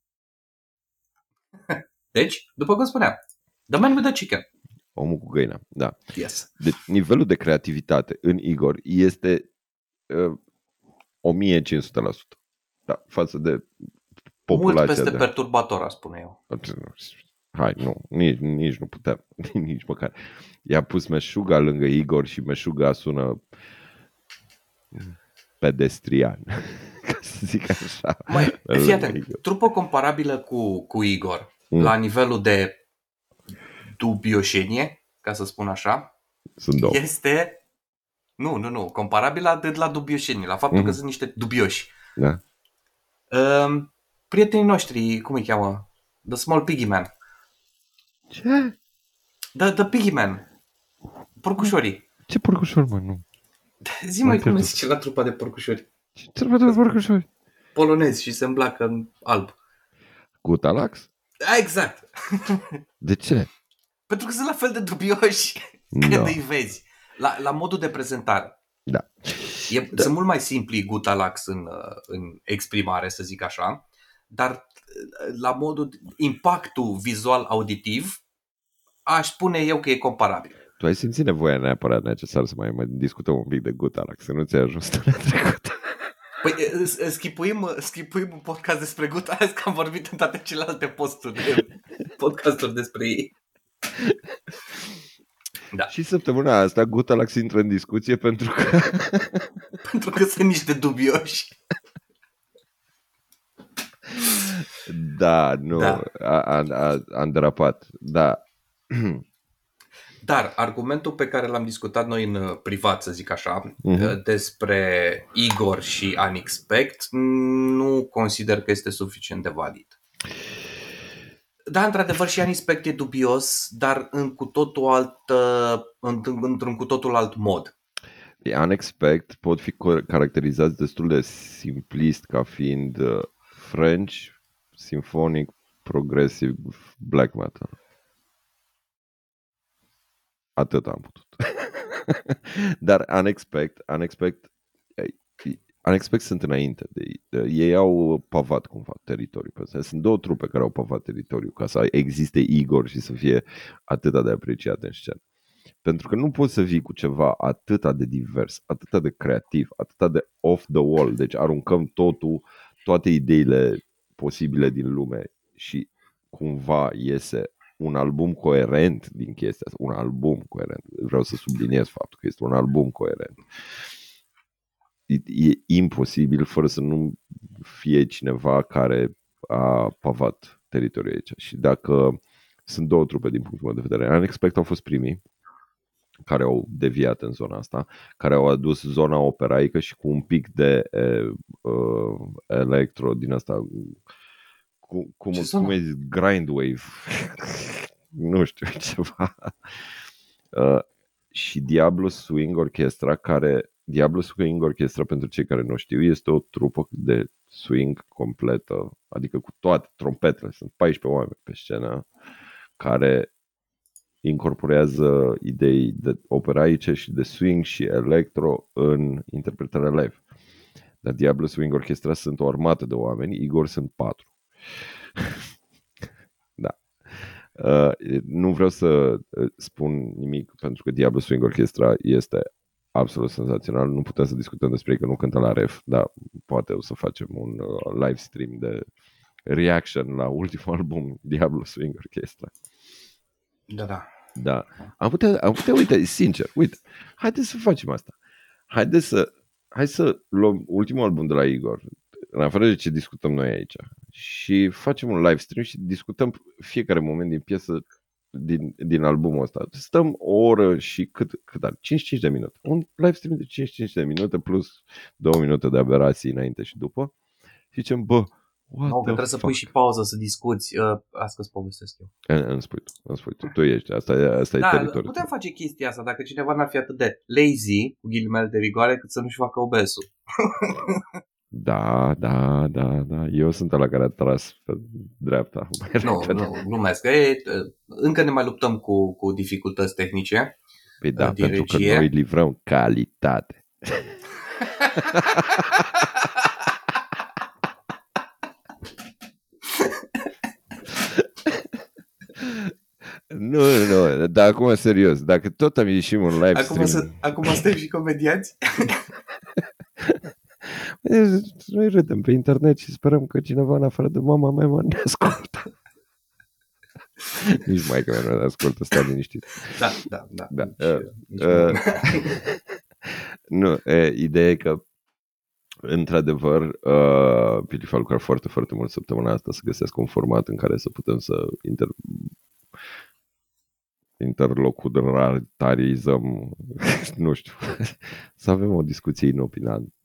deci, după cum spuneam, The Man with the Chicken. Omul cu găina, da. Yes. Deci nivelul de creativitate în Igor este uh, 1500%. Da, față de populația Mult peste de... perturbator, aș spune eu. Hai, nu, nici, nici nu putem, nici măcar. I-a pus meșuga lângă Igor și meșuga sună pedestrian, ca să zic așa. Mai, fii Lângă atent, Igor. trupă comparabilă cu, cu Igor, Mm. la nivelul de dubioșenie, ca să spun așa, Sunt două. este... Nu, nu, nu, comparabilă atât la dubioșenie, la faptul că Mhm. sunt niște dubioși. Da? Um, prietenii noștri, cum îi cheamă? The Small Piggy Man. Ce? The, the Piggy Man. Porcușorii. Ce porcușor, mă, nu? Zi mai cum pierdut. îi zice la trupa de porcușori. Ce trebuie de porcușori? Polonezi și se îmbracă în alb. Gutalax? Da, exact. De ce? Pentru că sunt la fel de dubioși când Da. îi vezi. La, la modul de prezentare. Da. E, da. Sunt mult mai simpli Gutalax în, uh, în exprimare, să zic așa, dar uh, la modul, impactul vizual-auditiv, aș spune eu că e comparabil. Tu ai simțit nevoia neapărat necesar să mai, mai discutăm un pic de Gutalax, să nu ți-ai ajuns la trecut. Păi, uh, s- uh, schipuim, uh, schipuim un podcast despre Gutalax, că am vorbit în toate celelalte posturi de podcasturi despre ei. Da. Și săptămâna asta Gutalax intră în discuție pentru că Pentru că sunt niște dubioși. Da, nu, Da. A, a, a, am derapat. Da, Dar argumentul pe care l-am discutat noi în uh, privat, să zic așa, Mhm. uh, despre Igor și Unexpect, nu consider că este suficient de valid. Da, într-adevăr și Unexpect e dubios, dar în cu totul alt, uh, într- într-un cu totul alt mod. Unexpect pot fi co- caracterizați destul de simplist ca fiind uh, French, symphonic, progressive, black metal. Atât am putut. Dar Unexpect, Unexpect, Unexpect sunt înainte de ei. De- Ei au pavat cumva teritoriul pe ăsta. Sunt două trupe care au pavat teritoriul ca să existe Igor și să fie atât de apreciat în scenă. Pentru că nu poți să vii cu ceva atât de divers, atât de creativ, atât de off the wall, deci aruncăm totul, toate ideile posibile din lume și cumva iese un album coerent din chestia asta, un album coerent. Vreau să subliniez faptul că este un album coerent. E, e imposibil fără să nu fie cineva care a pavat teritoriul aici. Și dacă sunt două trupe din punctul meu de vedere, Unexpect au fost primii, care au deviat în zona asta, care au adus zona operaică și cu un pic de uh, uh, electro din asta, cu, cum, Ce zonă? cum e zis, grind wave, nu știu, ceva. Uh, și Diablo Swing Orchestra, care Diablo Swing Orchestra, pentru cei care nu știu, este o trupă de swing completă, adică cu toate trompetele, sunt 14 oameni pe scenă, care incorporează idei de operaice și de swing și electro în interpretarea live. Dar Diablo Swing Orchestra sunt o armată de oameni, Igor sunt patru. da. Uh, nu vreau să uh, spun nimic pentru că Diablo Swing Orchestra este absolut senzațional. Nu putem să discutăm despre ei că nu cântă la ref, dar poate o să facem un uh, live stream de reaction la ultimul album Diablo Swing Orchestra. Da, da. Da. Am putea, am putea, uite, sincer, uite, haideți să facem asta. Haideți să, hai să luăm ultimul album de la Igor, în afară de ce discutăm noi aici, și facem un live stream și discutăm fiecare moment din piesă din, din albumul ăsta. Stăm o oră și cât, cât are? 55 de minute. Un live stream de 55 de minute plus 2 minute de aberații înainte și după. Și zicem, bă, What no, trebuie să pui și pauză să discuți. Uh, asta îți povestesc eu. Îmi spui tu, îmi spui tu. Tu ești, asta e, asta da, e teritoriul. putem face chestia asta dacă cineva n-ar fi atât de lazy, cu ghilimele de rigoare, cât să nu-și facă obesul. Da, da, da, da. Eu sunt la care a tras pe dreapta. Nu, nu, glumesc. E, încă ne mai luptăm cu, cu dificultăți tehnice. Păi da, pentru regie. că noi livrăm calitate. Nu, nu, dar acum serios, dacă tot am ieșit un live acum stream... Să, acum suntem și comediați? Noi râdem pe internet și sperăm că cineva în afară de mama mea mă ne ascultă. Nici mai că nu ne ascultă, stai liniștit. Da, da, da. da. Nici, uh, nici uh, nu, uh, ideea e că într-adevăr, uh, Pilif a lucrat foarte, foarte mult săptămâna asta să găsesc un format în care să putem să inter interlocutarizăm, nu știu, să avem o discuție inopinantă.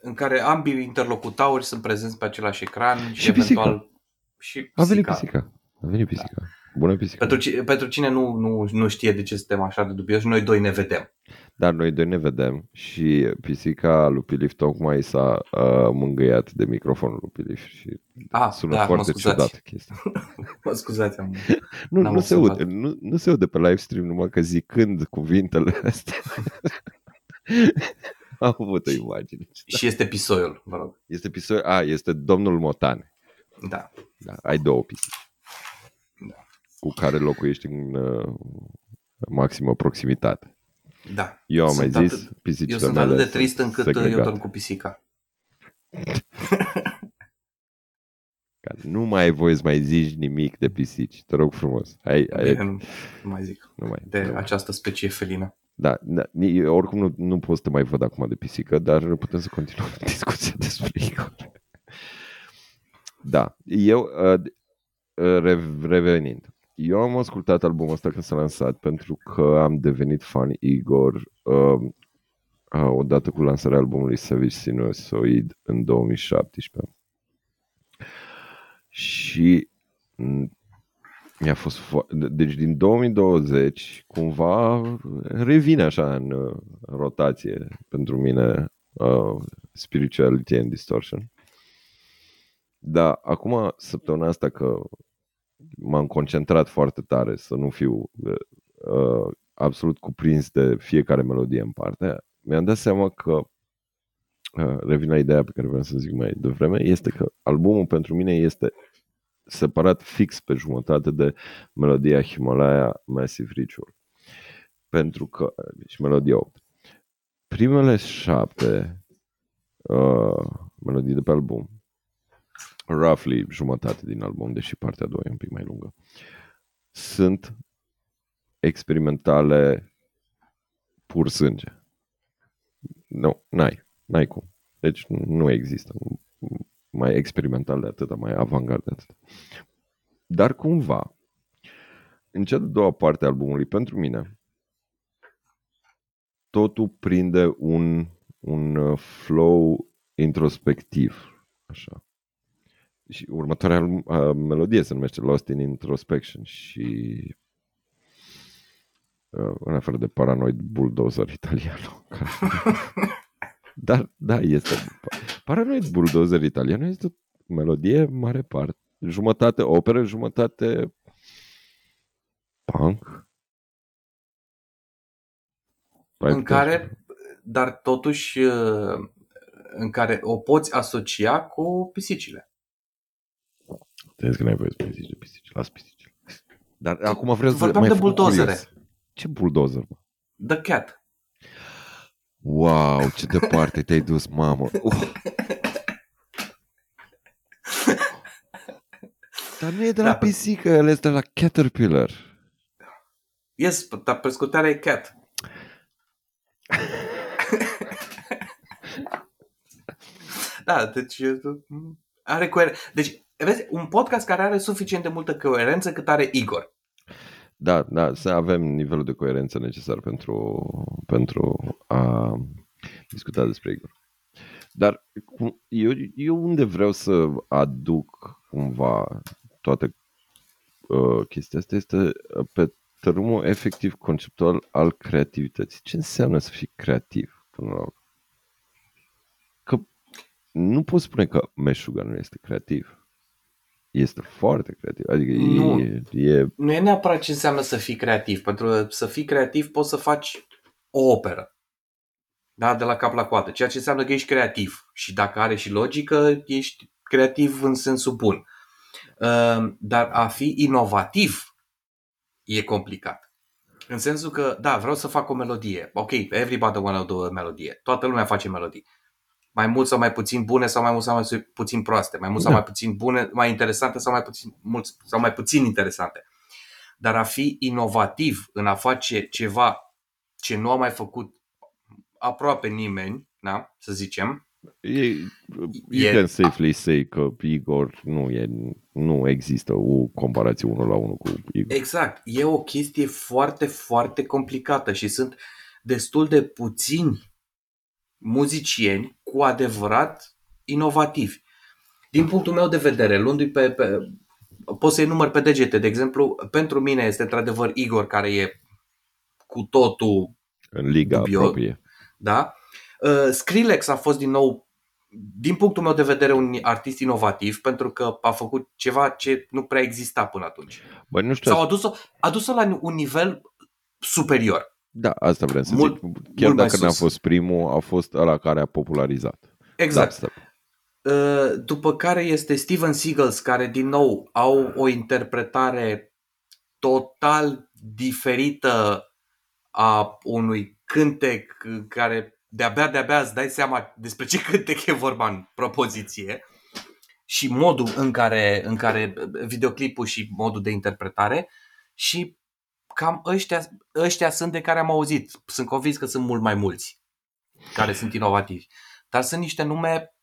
În care ambii interlocutori sunt prezenți pe același ecran și, și eventual... Pisica. Și pisica. A venit pisica. A venit pisica. Da. Bună pisica. Pentru, pentru cine nu, nu, nu știe de ce suntem așa de dubioși, noi doi ne vedem. Dar noi doi ne vedem și pisica lui Pilif tocmai s-a uh, mângâiat de microfonul lui Pilif și ah, sună da, foarte ciudat chestia. mă scuzați, am... nu, nu, se aude, nu, nu se aude pe live stream numai că zicând cuvintele astea. Am avut o imagine. Și este pisoiul, vă rog. Este pisoiul, a, este domnul Motane. Da. da ai două pisici. Da. Cu care locuiești în uh, maximă proximitate. Da. Eu am sunt mai zis, atât, pisicile Eu sunt atât de trist încât uh, segregate. eu dorm cu pisica. Ca nu mai ai voie să mai zici nimic de pisici, te rog frumos. Ai, ai... Bine, nu, nu mai zic. Nu mai, de nu această specie felină. Da, da, oricum nu, nu pot să te mai văd acum de pisică, dar putem să continuăm discuția despre Igor. Da, eu, uh, uh, revenind, eu am ascultat albumul ăsta când s-a lansat pentru că am devenit fan Igor uh, uh, odată cu lansarea albumului Savage Sinusoid în 2017. Și mi-a fost fo- deci din 2020 cumva revine așa în uh, rotație pentru mine uh, Spirituality and Distortion. Dar acum săptămâna asta că m-am concentrat foarte tare să nu fiu uh, uh, absolut cuprins de fiecare melodie în parte, mi-am dat seama că uh, revin la ideea pe care vreau să zic mai devreme, este că albumul pentru mine este separat fix pe jumătate de melodia Himalaya Massive Ritual. Pentru că, deci melodia 8. Primele șapte uh, melodii de pe album, roughly jumătate din album, deși partea a doua e un pic mai lungă, sunt experimentale pur sânge. Nu, n-ai, n-ai cum. Deci nu există mai experimental de atât, mai avantgard de atât. Dar cumva, în cea de doua parte a albumului, pentru mine, totul prinde un, un uh, flow introspectiv. Așa. Și următoarea uh, melodie se numește Lost in Introspection și uh, în afară de Paranoid Bulldozer italiano. Dar, da, este. Paranoid Bulldozer italian este o melodie mare parte. Jumătate operă, jumătate punk. Ai în putea care, dar totuși, uh, în care o poți asocia cu pisicile. Te că n-ai voie să pisici de pisici. Las pisici. Dar acum vreau să Vorbeam mai de fac buldozere. curios. Ce buldozer, mă? The Cat. Wow, ce departe te-ai dus, mamă. Uh. Dar nu e de la Da. pisică, el este de la Caterpillar. Yes, dar prescutarea e Cat. da, deci e- are coerență. Deci, vezi, un podcast care are suficient de multă coerență cât are Igor. Da, da, să avem nivelul de coerență necesar pentru, pentru a discuta despre Igor. Dar cum- eu, eu unde vreau să aduc cumva toată uh, chestia asta este uh, pe tărâmul efectiv conceptual al creativității. Ce înseamnă să fii creativ până la urmă? Că nu pot spune că Meșuga nu este creativ. Este foarte creativ. Adică Nu. e, e Nu e neapărat ce înseamnă să fii creativ. Pentru să fii creativ poți să faci o operă. Da, de la cap la coadă. Ceea ce înseamnă că ești creativ. Și dacă are și logică, ești creativ în sensul bun. Uh, Dar a fi inovativ e complicat. În sensul că, da, vreau să fac o melodie. Ok, everybody wanna do a melodie. Toată lumea face melodii. Mai mult sau mai puțin bune sau mai mult sau mai puțin proaste. Mai mult sau Da. mai puțin bune, mai interesante sau mai puțin, mult, sau mai puțin interesante. Dar a fi inovativ în a face ceva ce nu a mai făcut aproape nimeni, da, să zicem, E, you E- can safely say că Igor nu, e, nu există o comparație unul la unul cu Igor. Exact. E o chestie foarte, foarte complicată și sunt destul de puțini muzicieni cu adevărat inovativi. Din punctul meu de vedere, luându-i pe, pe pot să-i număr pe degete, de exemplu, pentru mine este într-adevăr Igor care e cu totul În liga Dubios. proprie. Da? Uh, Skrillex a fost din nou, din punctul meu de vedere, un artist inovativ pentru că a făcut ceva ce nu prea exista până atunci. Bă, nu știu, Sau a dus-o, a dus-o la un nivel superior. Da, asta vreau să mult- zic. Chiar mult mai dacă n-a sus. fost primul, a fost ăla care a popularizat. Exact. Dubstep. Uh, După care este Steven Seagals, care din nou au o interpretare total diferită a unui cântec care de-abia, de-abia îți dai seama despre ce cântec e vorba în propoziție și modul în care, în care videoclipul și modul de interpretare și cam ăștia, ăștia sunt de care am auzit. Sunt convins că sunt mult mai mulți care sunt inovativi. Dar sunt niște nume,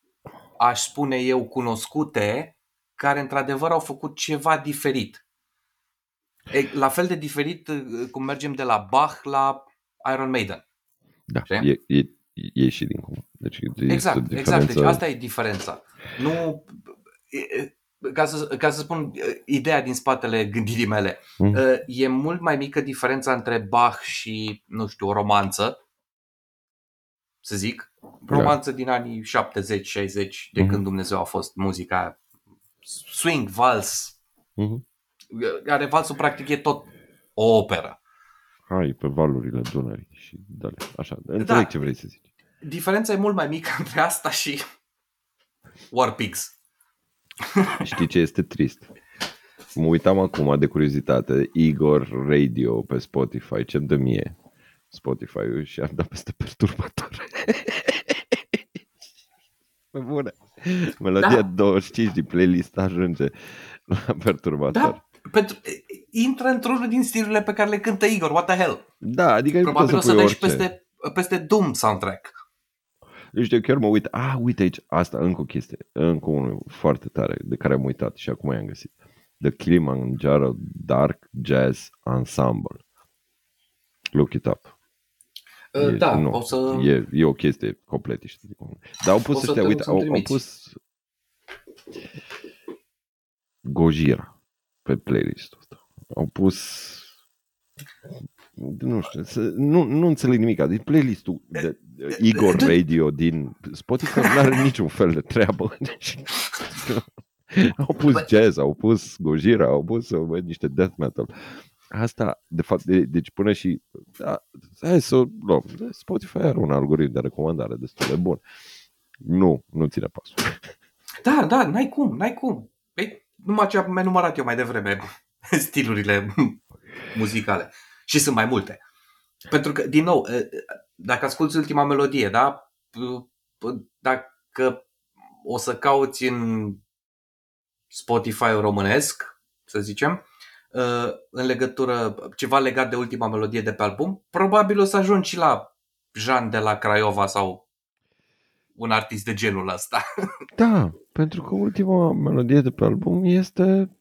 aș spune eu, cunoscute, care într-adevăr au făcut ceva diferit. E, la fel de diferit uh, cum mergem de la Bach la Iron Maiden. Da, Știi? e, e, e și din cum. Deci este o Exact, diferență. exact. Deci asta e diferența. Nu, e- e- ca să, ca să spun e, ideea din spatele gândirii mele, Mhm. e, e mult mai mică diferența între Bach și, nu știu, o romanță, să zic, romanță din anii 70-60, de Mhm. când Dumnezeu a fost muzica swing, vals, Mhm. care valsul practic e tot o operă. Hai pe valurile Dunării și dale. Așa, înțeleg Da. ce vrei să zici. Diferența e mult mai mică între asta și War Pigs. Știi ce este trist? Mă uitam acum de curiozitate, Igor Radio pe Spotify, ce-mi dă mie Spotify-ul și am dat peste perturbator. Pe bune. Melodia Da. 25 din playlist ajunge la perturbator. Da, pentru, intră într-unul din stilurile pe care le cântă Igor, what the hell. Da, adică ai putea Probabil o să să pui dai și orice. peste, peste Doom soundtrack. Nu știu, chiar mă uit. Ah, uite aici, asta, încă o chestie. Încă unul foarte tare de care am uitat și acum i-am găsit. The Kilimanjaro Dark Jazz Ensemble. Look it up. Uh, da, nu, o să... e, e o chestie complet. Știi? Dar au pus O să ăștia, te- uite, o să-mi au, au trimiți. pus Gojira pe playlistul ăsta. Au pus nu știu, să, nu, nu înțeleg nimic. Din playlistul de, de Igor Radio din Spotify nu are niciun fel de treabă. Deci, au pus Bă- jazz, au pus Gojira, au pus bă, niște death metal. asta, de fapt, de, deci până și, da, hai să o luăm, Spotify are un algoritm de recomandare destul de bun. Nu, nu ține pasul. Da, da, n-ai cum, n-ai cum. Păi, numai ce am enumerat eu mai devreme, stilurile muzicale. Și sunt mai multe. Pentru că, din nou, dacă asculti ultima melodie, da? Dacă o să cauți în Spotify românesc, să zicem, în legătură, ceva legat de ultima melodie de pe album, probabil o să ajungi și la Jean de la Craiova sau un artist de genul ăsta. Da, pentru că ultima melodie de pe album este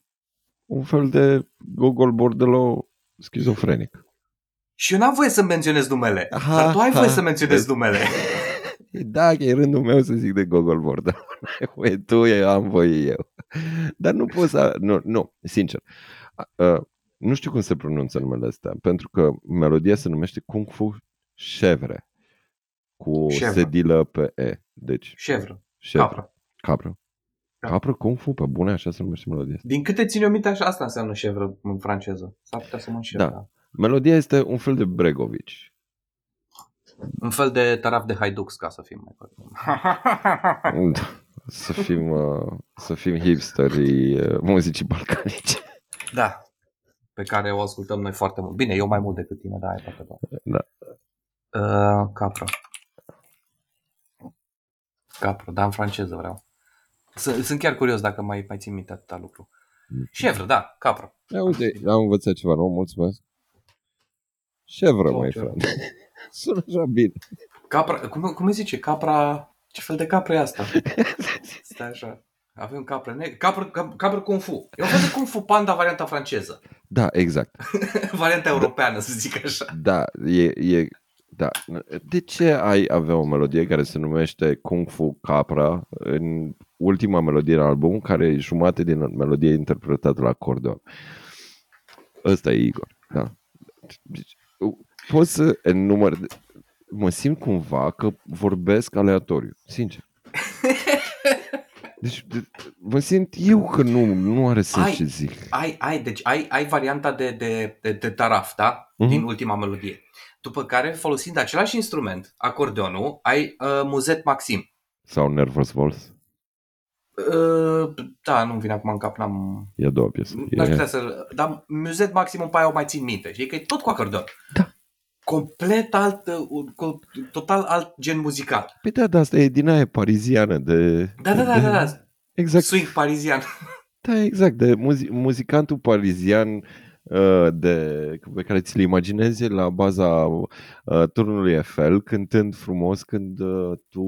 un fel de Gogol Bordelo schizofrenic. Și eu n-am voie să menționez numele, ha, dar tu ai ha, voie să menționezi ha. numele. Da, e rândul meu să zic de Gogol Bordelo. tu, eu am voie eu. Dar nu pot să... Nu, nu sincer. Uh, nu știu cum se pronunță numele ăsta, pentru că melodia se numește Kung Fu Chevre cu Chevre. sedilă pe E. Deci, Chevre. Chevre. Capră. Capră. Da. Capră Kung Fu, pe bune, așa se numește melodia Din câte țin eu minte, așa asta înseamnă chevre în franceză. S-ar putea să mă înșel. Da. da. Melodia este un fel de Bregovici. Un fel de taraf de Haidux, ca să fim mai da. Să fim, uh, să fim hipsterii uh, muzicii balcanice. Da. Pe care o ascultăm noi foarte mult. Bine, eu mai mult decât tine, da, ai toate Da. Uh, capră. Capro, dar în franceză vreau. Sunt chiar curios dacă mai, mai țin minte atâta lucru. Șevră, da, capră. Ia uite, am învățat ceva nu? mulțumesc. Șevră, mai frate. Sună așa bine. Capra, cum, cum îi zice? Capra, ce fel de capră e asta? Stai așa. Avem capră negre. Capră, capră Kung Fu. E un fel de Kung Fu Panda varianta franceză. Da, exact. varianta europeană, da. să zic așa. Da, e, e da. De ce ai avea o melodie care se numește Kung Fu Capra în ultima melodie în album, care e jumate din melodie interpretată la acordeon? Ăsta e Igor. Da. Deci, poți să enumăr... Mă simt cumva că vorbesc aleatoriu, sincer. Deci mă simt eu că nu, nu are sens ai, ce zic. Ai, ai, deci ai, ai varianta de, de, de, de taraf, da? Uh-huh. Din ultima melodie. După care, folosind același instrument, acordeonul, ai uh, muzet maxim. Sau nervous voice. Uh, da, nu vine acum în cap, n-am... E două piese. N-aș putea să... Dar muzet maxim pe aia o mai țin minte. Știi că e tot cu acordeon. Da. Complet alt, cu, total alt gen muzical. Păi da, da, asta e din aia pariziană de... Da, da, da, de, da, da. Exact. Swing parizian. Da, exact, de muzi- muzicantul parizian Uh, de, pe care ți le imaginezi la baza uh, turnului Eiffel, cântând frumos când uh, tu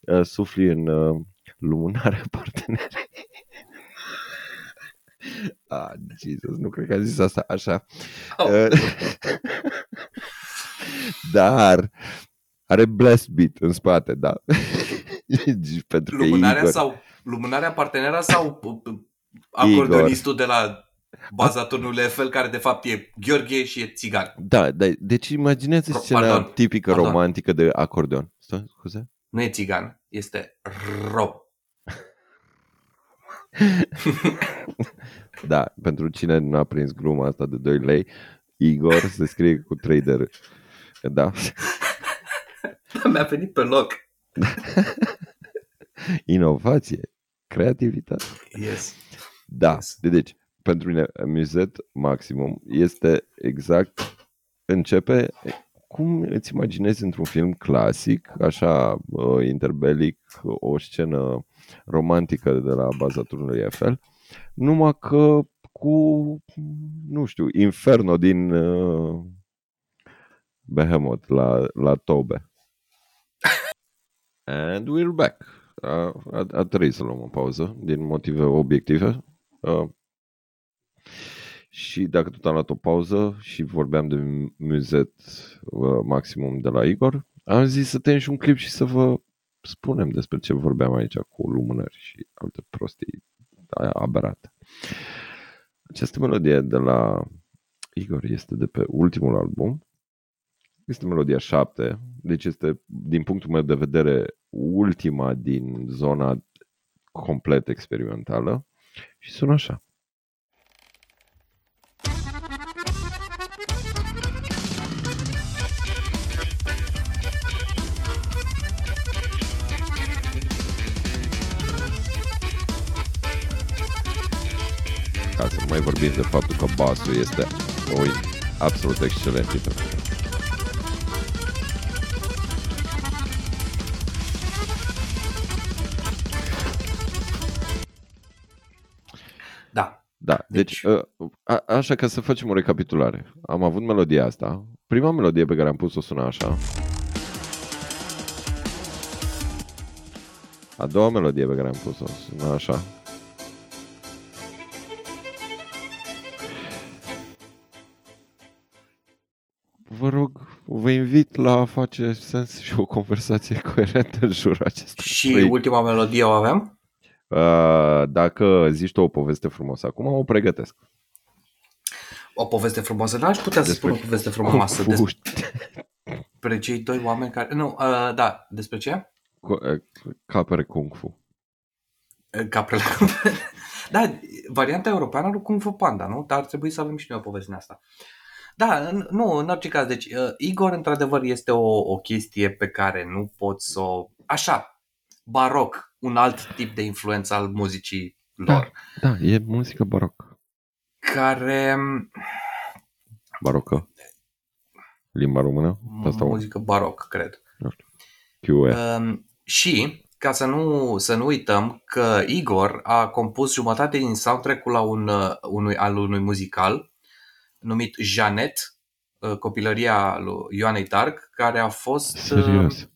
uh, sufli în uh, lumânarea partenerei. ah, Jesus, nu cred că a zis asta așa. Oh. Uh, dar are blast beat în spate, da. Pentru lumânarea Igor... sau lumânarea partenera sau uh, acordeonistul de la baza turnului Eiffel, care de fapt e Gheorghe și e țigan. Da, da deci imaginează scena pardon, tipică pardon. romantică de acordeon. Stai, scuze? Nu e țigan, este rob. da, pentru cine nu a prins gluma asta de 2 lei, Igor se scrie cu 3 de r. Da. Mi-a venit pe loc. Inovație, creativitate. Yes. Da, yes. deci pentru mine Muzet Maximum este exact începe cum îți imaginezi într-un film clasic, așa uh, interbelic, o scenă romantică de la baza turnului Eiffel, numai că cu, nu știu, Inferno din uh, Behemoth la, la Tobe. And we're back. A, a, a trebuit să luăm o pauză din motive obiective. Uh, și dacă tot am luat o pauză și vorbeam de muzet uh, maximum de la Igor, am zis să tăiem și un clip și să vă spunem despre ce vorbeam aici cu lumânări și alte prostii aberate. Această melodie de la Igor este de pe ultimul album. Este melodia 7, deci este, din punctul meu de vedere, ultima din zona complet experimentală și sună așa. Ca să nu mai vorbim de faptul că basul este ui, absolut excelent. Da. Da, deci, deci a, așa ca să facem o recapitulare. Am avut melodia asta. Prima melodie pe care am pus-o suna așa. A doua melodie pe care am pus-o suna așa. Vă rog, vă invit la a face sens și o conversație coerentă în jurul acestui Și păi... ultima melodie o avem? Uh, dacă zici tu o poveste frumoasă acum, o pregătesc. O poveste frumoasă? N-aș putea să spun o poveste frumoasă despre cei doi oameni care... Nu, uh, da, despre ce? Uh, capere Kung Fu. Uh, Caprele Da, varianta europeană lui Kung Fu Panda, nu? Dar ar trebui să avem și noi o poveste asta. Da, nu, în orice caz. Deci, uh, Igor, într-adevăr, este o, o chestie pe care nu pot să o... Așa, baroc, un alt tip de influență al muzicii lor. Da, da e muzică baroc. Care... Barocă? Limba română? Asta muzică baroc, cred. Nu știu. Uh, și, ca să nu, să nu uităm că Igor a compus jumătate din soundtrack-ul la un, uh, unui, al unui muzical numit Janet, uh, copilăria lui Ioanei Dark, care a fost uh, Serios?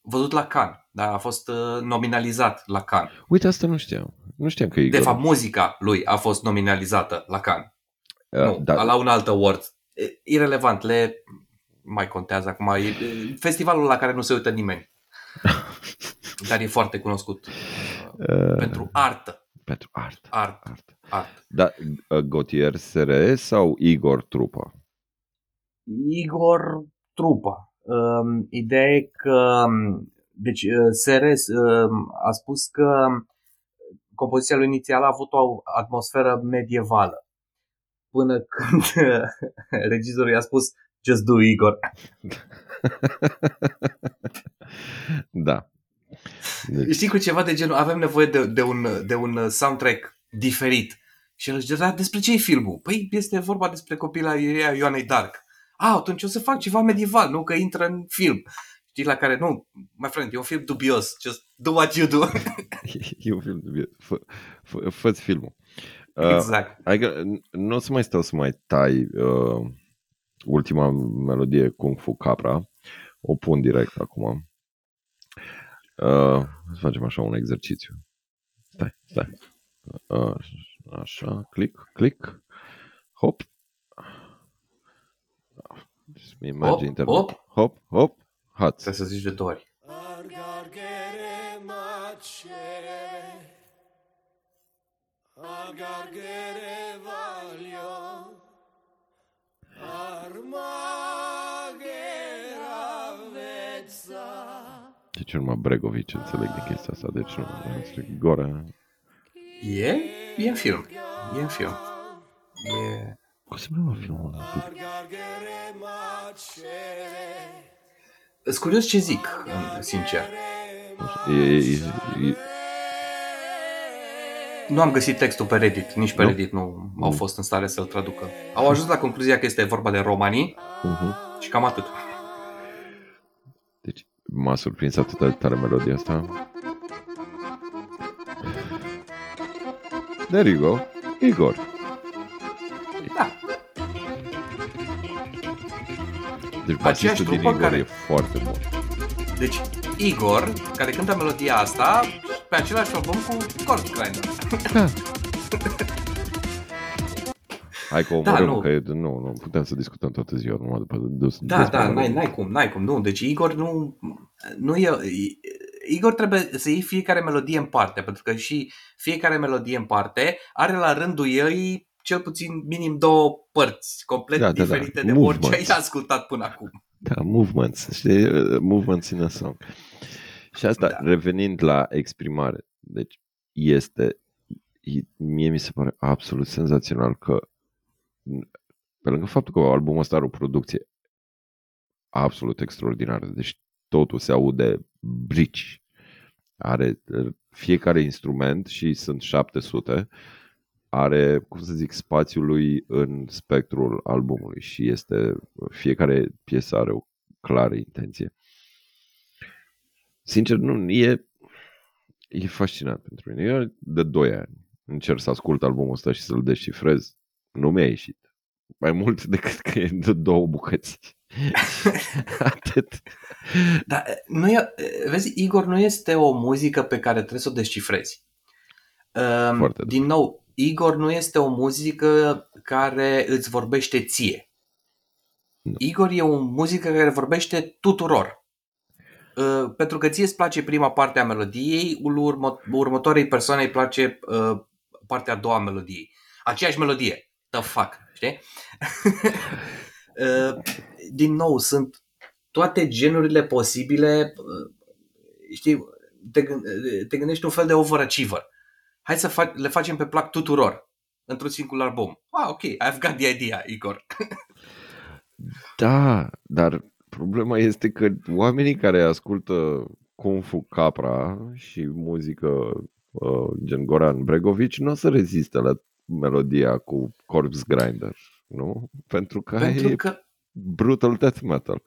văzut la Cannes. Da, a fost nominalizat la Cannes. Uite, asta nu știam. Nu știam că Igor... De fapt, muzica lui a fost nominalizată la Cannes. Uh, nu, da. la un alt award. Irelevant, le mai contează acum. E festivalul la care nu se uită nimeni. Dar e foarte cunoscut uh, pentru artă. Pentru artă. Art. Art. Art. Da, Gautier SRE sau Igor Trupa? Igor Trupa. Um, ideea e că deci Seres um, a spus că compoziția lui inițială a avut o atmosferă medievală. Până când regizorul i-a spus Just do Igor. da. Deci... Știi cu ceva de genul, avem nevoie de, de, un, de un soundtrack diferit. Și el își zicea, despre ce e filmul? Păi este vorba despre copilăria Ioanei Dark. Ah, atunci o să fac ceva medieval, nu că intră în film. Știi, la care, nu, my friend, e un film dubios, just do what you do. e un film dubios, fă, fă, fă filmul. Uh, exact. Adică nu o să mai stau să mai tai uh, ultima melodie Kung Fu Capra. O pun direct acum. Uh, să facem așa un exercițiu. Stai, stai. Uh, așa, click, click. Hop. Mi merge hop, hop, hop, hop. Hot. Trebuie să zici de două ori. Deci urma Bregovici, înțeleg din chestia asta, deci nu, Gora... E? E în film. E în film. E... Cum se cheamă filmul Sunt curios ce zic, sincer. E, e, e, nu am găsit textul pe Reddit, nici pe nu? Reddit nu au fost în stare să-l traducă. Au ajuns la concluzia că este vorba de romanii uh-huh. și cam atât. Deci m-a surprins atât de tare melodia asta. There you go. Igor. Da. Deci bacistul din Igor care... e foarte bun. Deci Igor, care cântă melodia asta, pe același album cu Kurt Grinder. Da. Hai că omorâm, da, nu. că nu, nu putem să discutăm toată ziua numai după dus. Da, da, n-ai, n-ai cum, n-ai cum, nu. Deci Igor nu, nu e, Igor trebuie să iei fiecare melodie în parte, pentru că și fiecare melodie în parte are la rândul ei cel puțin minim două părți complet da, diferite da, da. de orice ai ascultat până acum. Da, movements, știi, movements in a song. Și asta, da. revenind la exprimare, deci este, mie mi se pare absolut senzațional că pe lângă faptul că albumul ăsta are o producție absolut extraordinară, deci totul se aude brici, are fiecare instrument și sunt 700, are, cum să zic, spațiul lui în spectrul albumului și este, fiecare piesă are o clară intenție. Sincer, nu, e, e fascinant pentru mine. Eu de 2 ani încerc să ascult albumul ăsta și să-l descifrez. Nu mi-a ieșit. Mai mult decât că e de două bucăți. Atât. Dar nu e, vezi, Igor nu este o muzică pe care trebuie să o descifrezi. Foarte Din nou, Igor nu este o muzică care îți vorbește ție. Nu. Igor e o muzică care vorbește tuturor. Uh, pentru că ție îți place prima parte a melodiei, urmă, următoarei persoane îi place uh, partea a doua a melodiei. Aceeași melodie. The fuck, știi? uh, din nou, sunt toate genurile posibile. Uh, știi, te, te gândești un fel de overachiever. Hai să fac, le facem pe plac tuturor într-un singur album. Ah, ok, I've got the idea, Igor. Da, dar problema este că oamenii care ascultă Kung Fu Capra și muzică uh, gen Goran Bregovici nu o să reziste la melodia cu Corpse Grinder, nu? Pentru că, Pentru e că, brutal death metal.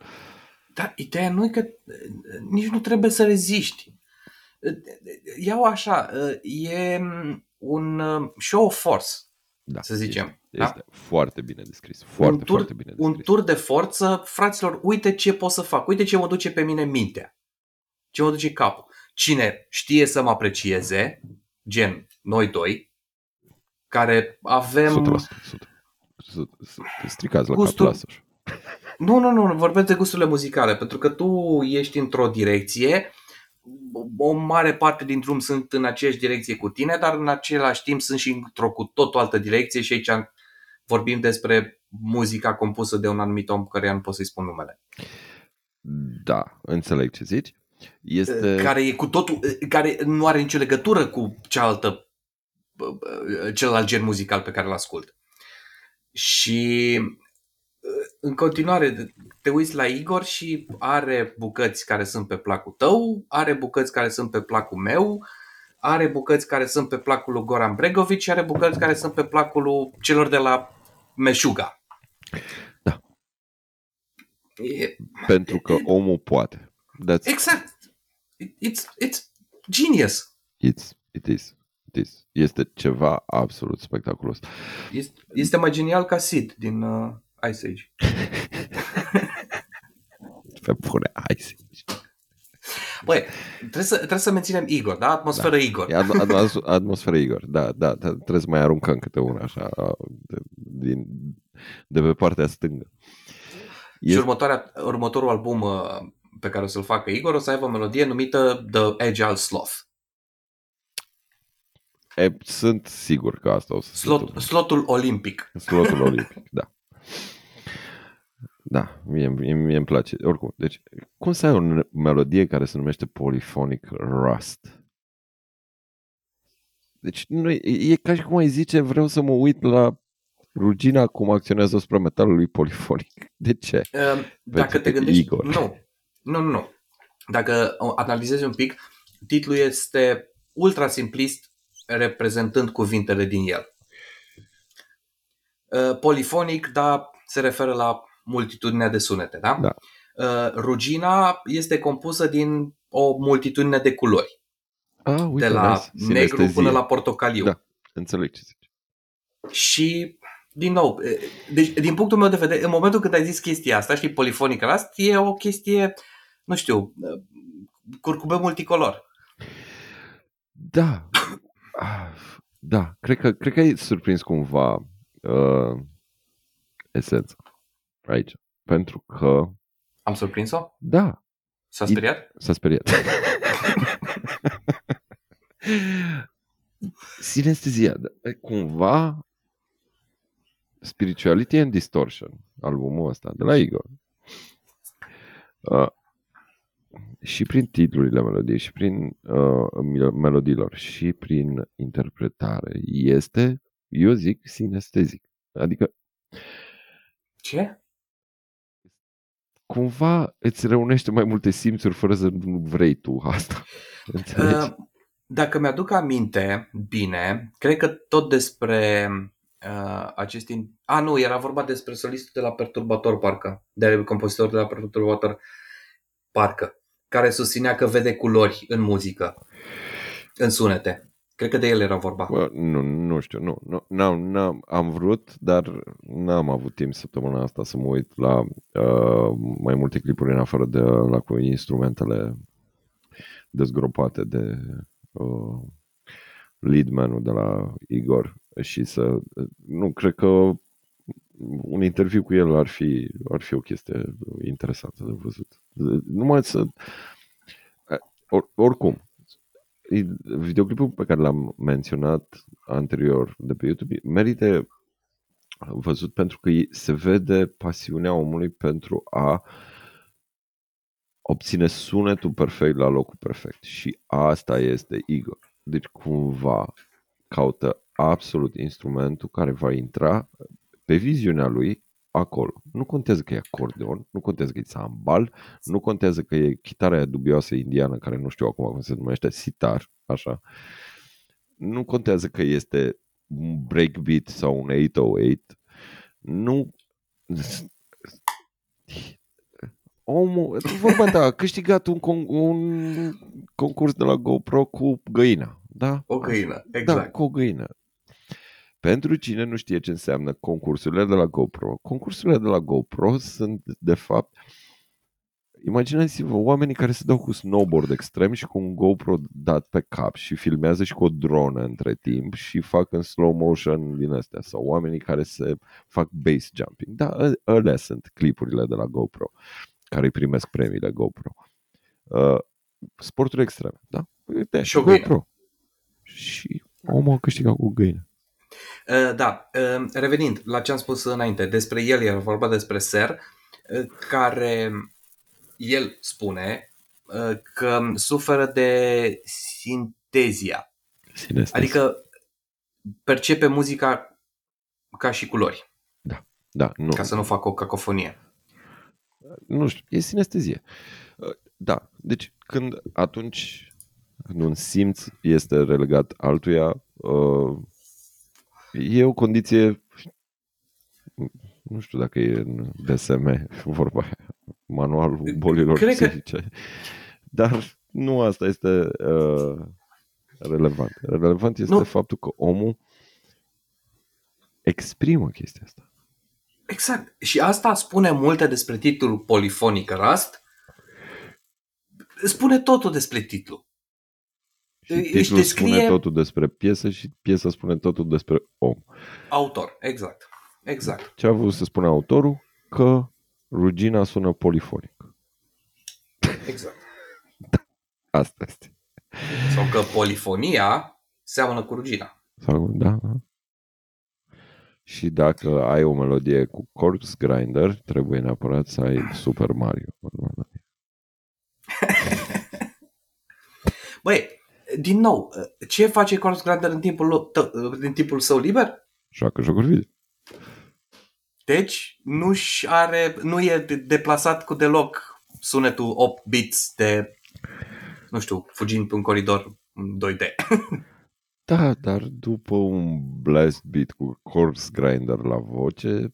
da, ideea nu e că nici nu trebuie să reziști. Iau așa, e un show of force, Da, să zicem. Este, da? este foarte bine descris. Foarte, un tur, foarte bine descris. un tur de forță, fraților, uite ce pot să fac, uite ce mă duce pe mine mintea, ce mă duce capul. Cine știe să mă aprecieze, gen noi doi, care avem... 100%. 100%. Stricați la Gustul- capul lasă Nu, nu, nu, vorbesc de gusturile muzicale, pentru că tu ești într-o direcție, o mare parte din drum sunt în aceeași direcție cu tine, dar în același timp sunt și într-o cu tot o altă direcție și aici vorbim despre muzica compusă de un anumit om care nu pot să-i spun numele. Da, înțeleg ce zici. Este... Care e cu totul, care nu are nicio legătură cu cealaltă, celălalt gen muzical pe care îl ascult. Și în continuare te uiți la Igor și are bucăți care sunt pe placul tău, are bucăți care sunt pe placul meu, are bucăți care sunt pe placul lui Goran Bregovic și are bucăți care sunt pe placul lui celor de la Meșuga. Da. E, Pentru că omul poate. That's exact. It's, it's genius. It's, it is. It is. Este ceva absolut spectaculos. Este, este mai genial ca Sid din uh, Ice Age. Pe pune, hai să zici. Băi, trebuie să, trebuie să menținem Igor, da? Atmosferă da. Igor. E ad- ad- atmosfera Igor. Da, da, da, trebuie să mai aruncăm câte una așa de, din, de pe partea stângă. Și următoarea, următorul album uh, pe care o să-l facă Igor o să aibă o melodie numită The Agile Sloth. E, sunt sigur că asta o să se Slot, întâmple. slotul olimpic. Slotul olimpic, da. Da, mie, mie, mie îmi place. Oricum, deci, cum să ai o melodie care se numește Polyphonic Rust? Deci, nu, e, e ca și cum ai zice, vreau să mă uit la rugina cum acționează asupra metalului polifonic. De ce? Uh, Dacă Pentru te că gândești... Igor. Nu, nu, nu, nu. Dacă o analizezi un pic, titlul este ultra simplist, reprezentând cuvintele din el. Uh, Polifonic, da, se referă la multitudinea de sunete, da? Da. Uh, Rugina este compusă din o multitudine de culori, Ah, uite, de la nice. negru Sinestezie. până la portocaliu. Da. Înțeleg ce zici. Și, din nou, e, deci, din punctul meu de vedere, în momentul când ai zis chestia asta, știi, polifonic Rust, e o chestie, nu știu, curcube multicolor. Da. Ah, Da, cred că, cred că ai surprins cumva uh, esența aici. Pentru că, Am surprins-o? da, S-a speriat? s-a speriat. Sinestezia, da, cumva Spirituality and Distortion, albumul ăsta de la Igor. Uh, și prin titlurile melodiei, și prin uh, melodiilor, și prin interpretare, este, eu zic, sinestezic. Adică Ce? cumva îți reunește mai multe simțuri fără să nu vrei tu asta. Înțelegi? Uh, Dacă mi-aduc aminte bine, cred că tot despre uh, acest... In... A, nu, era vorba despre solistul de la Perturbator, parcă. De compozitor de la Perturbator, parcă. Care susținea că vede culori în muzică, în sunete. Cred că de el era vorba. Bă, nu, nu știu, nu, nu n-am, n-am, am vrut, dar n-am avut timp săptămâna asta să mă uit la uh, mai multe clipuri în afară de la cu instrumentele dezgropate de uh, leadman de la Igor și să, nu, cred că un interviu cu el ar fi, ar fi o chestie interesantă de văzut. Numai să, or, oricum, videoclipul pe care l-am menționat anterior de pe YouTube merită văzut pentru că se vede pasiunea omului pentru a obține sunetul perfect la locul perfect. Și asta este Igor. Deci cumva caută absolut instrumentul care va intra pe viziunea lui acolo. Nu contează că e acordeon, nu contează că e sambal, nu contează că e chitara dubioasă indiană, care nu știu acum cum se numește, sitar, așa. Nu contează că este un breakbeat sau un 808. Nu... Omul, vorba ta, a câștigat un, con- un concurs de la GoPro cu găina. Da? O găină, exact. Da, cu o găină. Pentru cine nu știe ce înseamnă concursurile de la GoPro, concursurile de la GoPro sunt, de fapt, imaginați-vă oamenii care se dau cu snowboard extrem și cu un GoPro dat pe cap și filmează și cu o dronă între timp și fac în slow motion din astea sau oamenii care se fac base jumping. Da, ă, ălea sunt clipurile de la GoPro care îi primesc premiile GoPro. Uh, sporturi extreme, da? Uite, și o GoPro. Și omul a câștigat cu găină. Uh, da, uh, revenind la ce am spus înainte, despre el era vorba despre Ser, uh, care el spune că suferă de sintezia. Sinestezia. Adică percepe muzica ca și culori. Da, da. Nu. Ca să nu facă o cacofonie. Nu știu, e sinestezie. Da, deci când atunci când un simț este relegat altuia, E o condiție, nu știu dacă e în DSM, vorba aia, manualul bolilor Cred psihice, că... dar nu asta este uh, relevant. Relevant este nu. faptul că omul exprimă chestia asta. Exact. Și asta spune multe despre titlul Polifonic Rust. Spune totul despre titlu. Și titlul descrie... spune totul despre piesă și piesa spune totul despre om. Autor, exact. Exact. Ce a vrut să spună autorul? Că rugina sună polifonic. Exact. da, asta este. Sau că polifonia seamănă cu rugina. Sau, da, da. Și dacă ai o melodie cu Corpse Grinder, trebuie neapărat să ai Super Mario. Băi, din nou, ce face Corpse Grinder în timpul, în timpul său liber? Joacă jocuri video. Deci nu are, nu e deplasat cu deloc sunetul 8 bits de, nu știu, fugind pe un coridor 2D. Da, dar după un blast beat cu corpse grinder la voce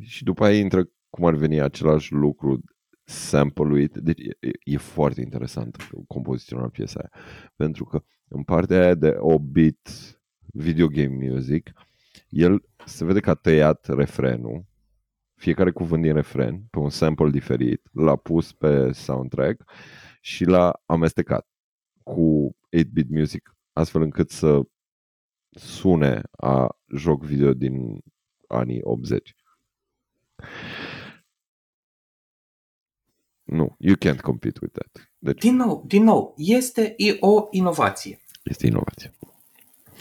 și după aia intră cum ar veni același lucru sample-uit. Deci e, e foarte interesant compozițional piesa aia. Pentru că în partea aia de o beat video game music, el se vede că a tăiat refrenul, fiecare cuvânt din refren, pe un sample diferit, l-a pus pe soundtrack și l-a amestecat cu 8-bit music, astfel încât să sune a joc video din anii 80. Nu, you can't compete with that. Deci... Din nou, din nou, este o inovație. Este inovație.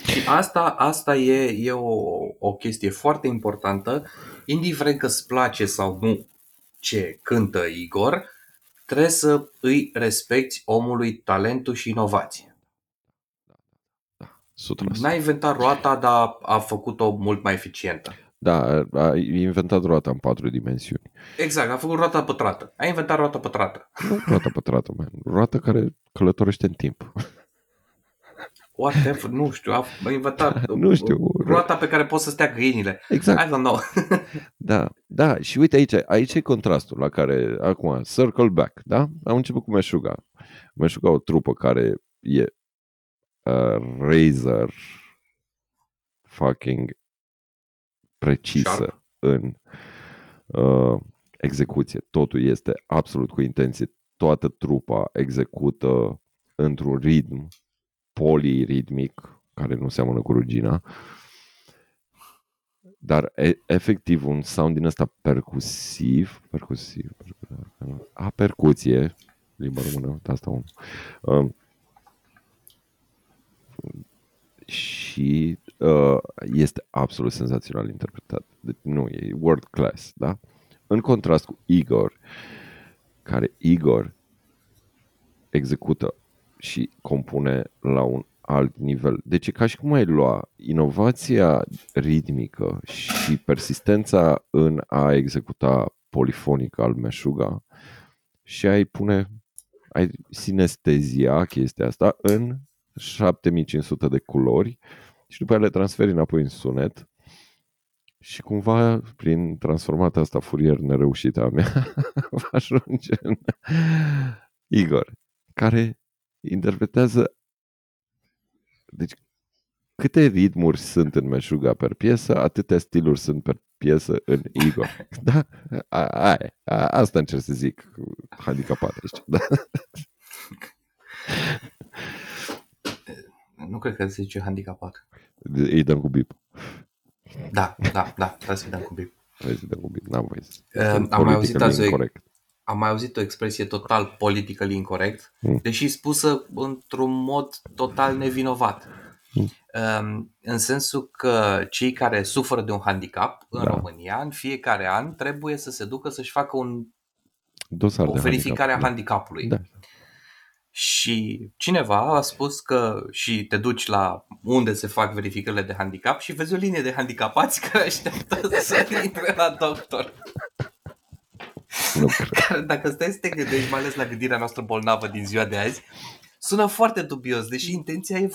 Și asta, asta e, e o, o chestie foarte importantă, indiferent că îți place sau nu ce cântă Igor, trebuie să îi respecti omului talentul și inovație. Da, N-a inventat roata, dar a făcut-o mult mai eficientă. Da, a inventat roata în patru dimensiuni. Exact, a făcut roata pătrată. A inventat roata pătrată. Nu roata pătrată, man. Roata care călătorește în timp. whatever, nu știu, a inventat Nu știu. roata pe care pot să stea găinile. Exact. I don't know. Da, da, și uite aici, aici e contrastul la care, acum, circle back, da? Am început cu Meșuga. Meșuga o trupă care e uh, razor fucking precisă Sharp. în uh, execuție. Totul este absolut cu intenție. Toată trupa execută într-un ritm poliritmic, care nu seamănă cu rugina, dar e, efectiv un sound din ăsta percusiv, percusiv, percusiv a percuție, limba română, asta un. Um, și uh, este absolut senzațional interpretat. Deci, nu, e world class, da? În contrast cu Igor, care Igor execută și compune la un alt nivel. Deci e ca și cum ai lua inovația ritmică și persistența în a executa polifonic al meșuga și ai pune, ai sinestezia chestia asta în 7500 de culori și după aia le transferi înapoi în sunet și cumva prin transformata asta furier nereușită a mea va ajunge în Igor, care interpretează deci câte ritmuri sunt în Meșuga per piesă, atâtea stiluri sunt per piesă în Igor. Da? A, a, a, asta încerc să zic cu handicapat aici. Da? Nu cred că se zice handicapat. Îi dăm cu bip. Da, da, da, trebuie să dăm cu bip. Vrei să dăm cu bip? N-am voie să. Uh, Sunt am mai auzit politically azi o, incorrect. am mai auzit o expresie total politically incorrect, Mm. deși spusă într-un mod total nevinovat. Mm. Um, în sensul că cei care suferă de un handicap în Da. România, în fiecare an, trebuie să se ducă să-și facă un, Dosar o de verificare a handicap. handicapului. Da. Și cineva a spus că și te duci la unde se fac verificările de handicap și vezi o linie de handicapați care așteaptă să intre la doctor. Nu cred. Care, dacă stai să te gândești, mai ales la gândirea noastră bolnavă din ziua de azi, sună foarte dubios, deși intenția e,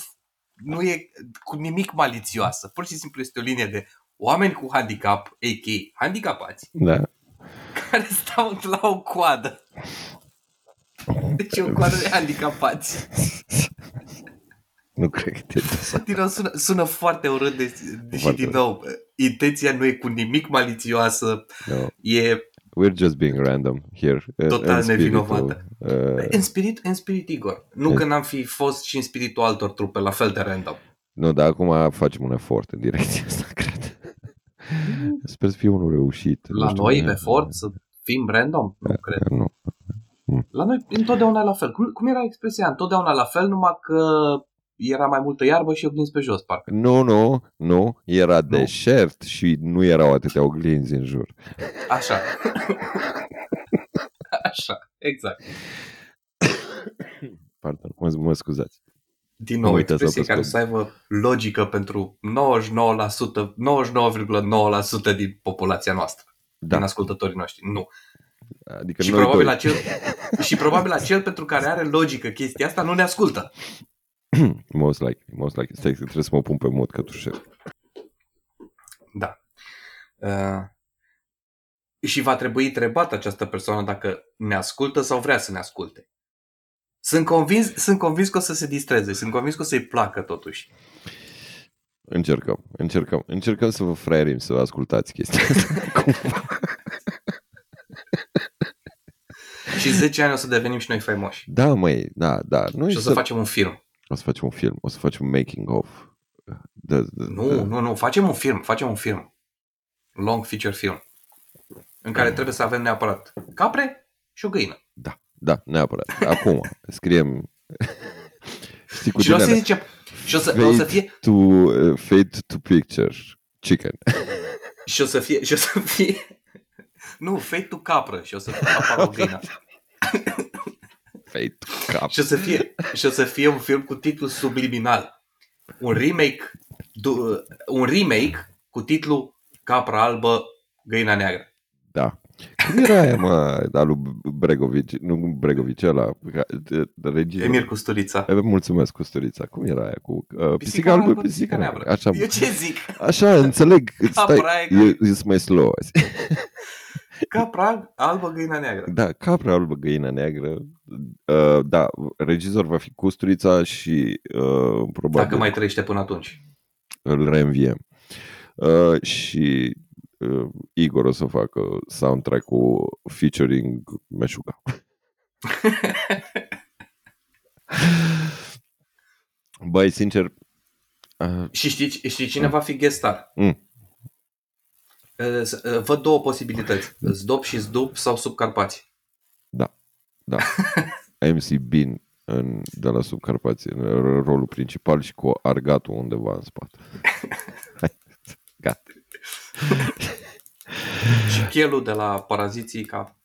nu e cu nimic malițioasă. Pur și simplu este o linie de oameni cu handicap, a.k.a. handicapați, Da. care stau la o coadă. Deci e o coadă de handicapați. Nu cred că te Din nou, sună, sună foarte urât, deci, deși Foarte din nou, intenția nu e cu nimic malițioasă, no. e We're just being random here. uh, Total în spiritul, nevinovată. Uh, în spirit, în spirit Igor. Nu că n-am fi fost și în spiritul altor trupe, la fel de random. nu, dar acum facem un efort în direcția asta, cred. Sper să fie unul reușit. Nu La știu, noi, e- efort, să fim random? Nu cred. Nu. La noi întotdeauna la fel. Cum, cum era expresia? Întotdeauna la fel, numai că era mai multă iarbă și oglinzi pe jos, parcă. Nu, nu, nu. Era deșert și nu erau atâtea oglinzi în jur. Așa. Așa, exact. Pardon, mă, mă scuzați. Din Nu nou, o uitați să expresie care apăsați să aibă logică pentru 99%, 99,9% din populația noastră, Da, din ascultătorii noștri. Nu. Adică Și noi probabil, doi. acel, și probabil acel pentru care are logică chestia asta nu ne ascultă. Most likely, most likely. Stai, că trebuie să mă pun pe mod cătușer. Da. Uh, și va trebui întrebat această persoană dacă ne ascultă sau vrea să ne asculte. Sunt convins, sunt convins că o să se distreze, sunt convins că o să-i placă totuși. Încercăm, încercăm, încercăm să vă fraierim să ascultați chestia asta. Și 10 ani o să devenim și noi faimoși. Da, măi, da, da. Noi Și o să facem un film. o să facem un film, o să facem un making of. Da, da, Nu, da. nu, nu, facem un film, facem un film. Long feature film. În care trebuie să avem neapărat capre și o găină. Da, da, neapărat. Acum, scriem... Știi cu și o din să alea, zicem, și o să, o să fade fie, to, uh, fade to picture chicken. și o să fie, și o să fie, nu, fade to capră și o să apară o găină. Fade to cap. Și o să fie, și o să fie un film cu titlu subliminal. Un remake, du, un remake cu titlu Capra albă, găina neagră. Da, Cum era aia, mă, al lui Bregovici, nu Bregovici, ăla, ca- de- de regizor. Emir Custurița. Eh, Mulțumesc, Custurița. Cum era aia cu uh, pisica, Pisica albă, albă, pisica pisica neagră? neagră. Așa, Eu ce zic? așa, înțeleg. Stai, Capra e e, e mai slow azi. Capra albă, găina neagră. Da, capra albă, găina neagră. Uh, da, regizor va fi Custurița și uh, probabil Dacă mai trăiește până atunci. îl reînviem. Uh, și uh, Igor o să facă soundtrack-ul featuring Meșuga. Băi, sincer, uh, Și știi, știi cine va fi guest star? Mm. Uh, s- uh, Văd două posibilități. Zdop și Zdup sau Subcarpați. da, MC Bean în, de la Subcarpație, în rolul principal și cu argatul undeva în spate. Hai, Gata. Și Chelu de la Paraziții ca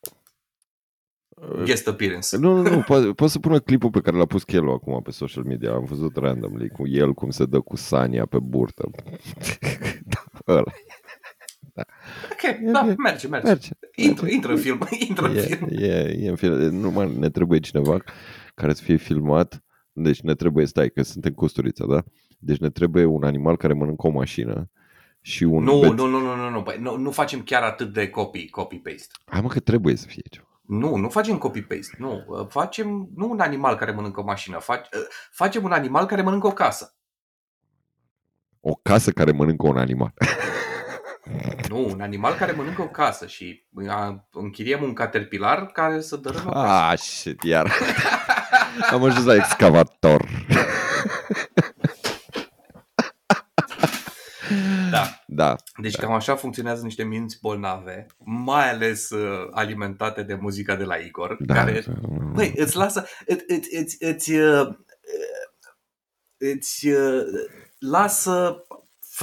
guest appearance. Nu, nu, nu, poate, poate să pună clipul pe care l-a pus Chelo acum pe social media. Am văzut randomly cu el cum se dă cu Sania pe burtă. da, ăla. Ok, da, merge, merge. Merge. Intră, intră în film, intră în E, film. e, e în film. Nu, mă, ne trebuie cineva care să fie filmat. Deci ne trebuie, stai, că suntem costurița, da? Deci ne trebuie un animal care mănâncă o mașină și un... Nu, beț- nu, nu, nu, nu, nu, băi, nu, nu facem chiar atât de copy, copy-paste. Hai mă că trebuie să fie ceva. Nu, nu facem copy-paste, nu. Uh, Facem, nu un animal care mănâncă o mașină, fac, uh, facem un animal care mănâncă o casă. O casă care mănâncă un animal. Nu, un animal care mănâncă o casă și uh, închiriem un caterpilar care să dărâme o casă. Ah, shit, iar. Am ajuns la excavator. Da. Da. Deci cam așa funcționează niște minți bolnave, mai ales uh, alimentate de muzica de la Igor, Da. care, băi, îți lasă, îți, îți, îți, îți, uh, îți uh, lasă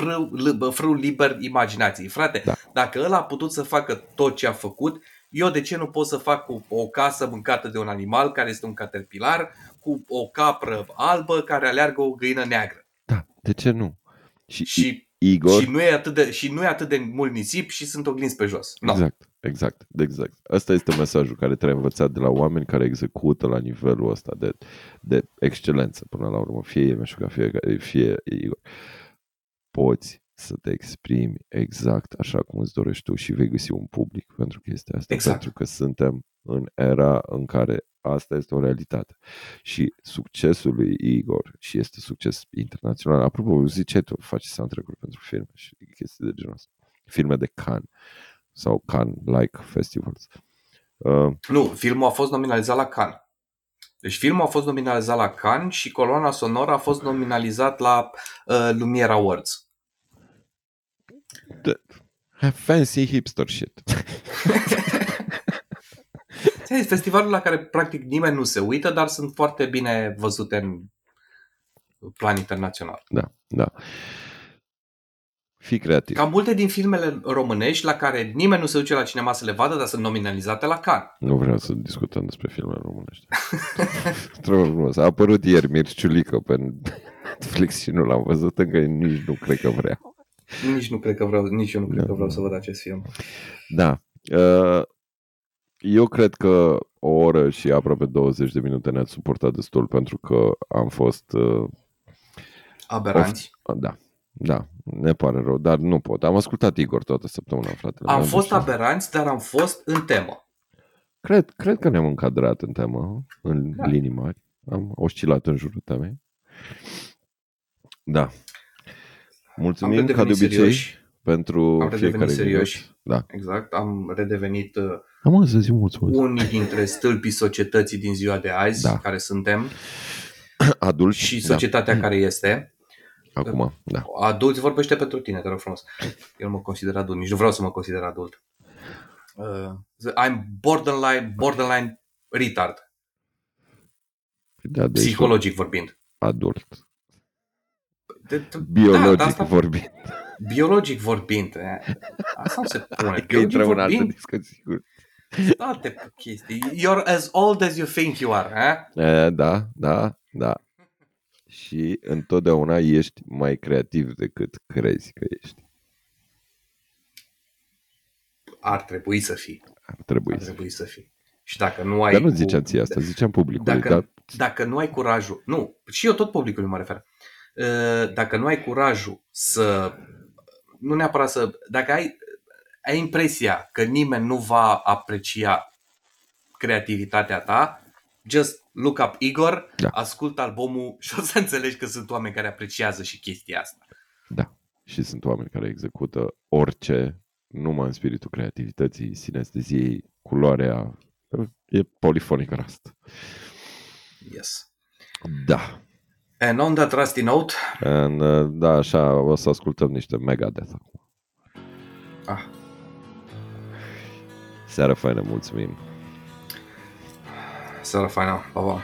frâu, l- frâu liber imaginației. Frate, Da. dacă ăla a putut să facă tot ce a făcut, eu de ce nu pot să fac cu o casă mâncată de un animal care este un caterpilar, cu o capră albă care aleargă o găină neagră? Da, de ce nu? Și, Și Igor, și nu, e atât de, și nu e atât de mult nisip și sunt oglinzi pe jos. No. exact, exact, exact. Asta este mesajul care trebuie învățat de la oameni care execută la nivelul ăsta de, de excelență până la urmă. Fie Emeșuga, fie, fie Igor. Poți să te exprimi exact așa cum îți dorești tu și vei găsi un public pentru chestia asta. Exact. Pentru că suntem în era în care asta este o realitate. Și succesul lui Igor și este succes internațional. Apropo, ziceai tu, faci soundtrack-uri pentru filme și chestii de genul ăsta. Filme de Cannes sau Cannes-like festivals. Uh, Nu, filmul a fost nominalizat la Cannes. Deci filmul a fost nominalizat la Cannes și coloana sonoră a fost nominalizat la uh, Lumiere Awards. Fancy hipster shit. Este festivalul la care practic nimeni nu se uită, dar sunt foarte bine văzute în plan internațional. Da, da. Fii creativ. Cam multe din filmele românești la care nimeni nu se duce la cinema să le vadă, dar sunt nominalizate la Cannes. Nu vreau să discutăm despre filme românești. Trebuie frumos. A apărut ieri Mirciulică pe Netflix și nu l-am văzut încă, nici nu cred că vreau. Nici nu cred că vreau, nici eu nu cred Da. că vreau să văd acest film. Da. Uh, Eu cred că o oră și aproape 20 de minute ne-ați suportat destul pentru că am fost... uh, Aberanți. Da, da, ne pare rău, dar nu pot. Am ascultat Igor toată săptămâna, fratele. Am meu, fost și- aberanți, dar am fost în temă. Cred, cred că ne-am încadrat în temă, în Da. linii mari. Am oscilat în jurul temei. Da. Am Mulțumim ca de redevenit obicei serioși. pentru Am fiecare redevenit serioși. minut. Da. Exact, am redevenit uh, Am să zic mulțumesc. unii dintre stâlpii societății din ziua de azi, Da. care suntem, Adult. și da. societatea care este. Acum, da. Adult vorbește pentru tine, te rog frumos. Eu nu mă consider adult, nici nu vreau să mă consider adult. Uh, I'm borderline, borderline retard, da deci psihologic vorbind. Adult. De, de, Biologic da, asta, vorbind. biologic vorbind. eh, Asta nu se pune. Că Biologic intrăm în altă vorbind, discuție. alte chestii. You're as old as you think you are. Eh? E, Da, da, da. Și întotdeauna ești mai creativ decât crezi că ești. Ar trebui să fii. Ar trebui ar să trebui să fii. Și dacă nu ai... Dar nu cu- ziceam ție asta, ziceam publicului. Dacă, Dar dacă nu ai curajul, nu, și eu tot publicului mă refer. Uh, Dacă nu ai curajul să, nu neapărat să, dacă ai, ai impresia că nimeni nu va aprecia creativitatea ta, just look up Igor, Da. ascultă albumul și o să înțelegi că sunt oameni care apreciază și chestia asta. Da. Și sunt oameni care execută orice, numai în spiritul creativității, sinesteziei, culoarea. E polifonic rast. Yes. Da. And on that rusty note, And, uh, da, așa, o să ascultăm niște Megadeth acum. ah, Seara faină, mulțumim. seara faină, pa, pa.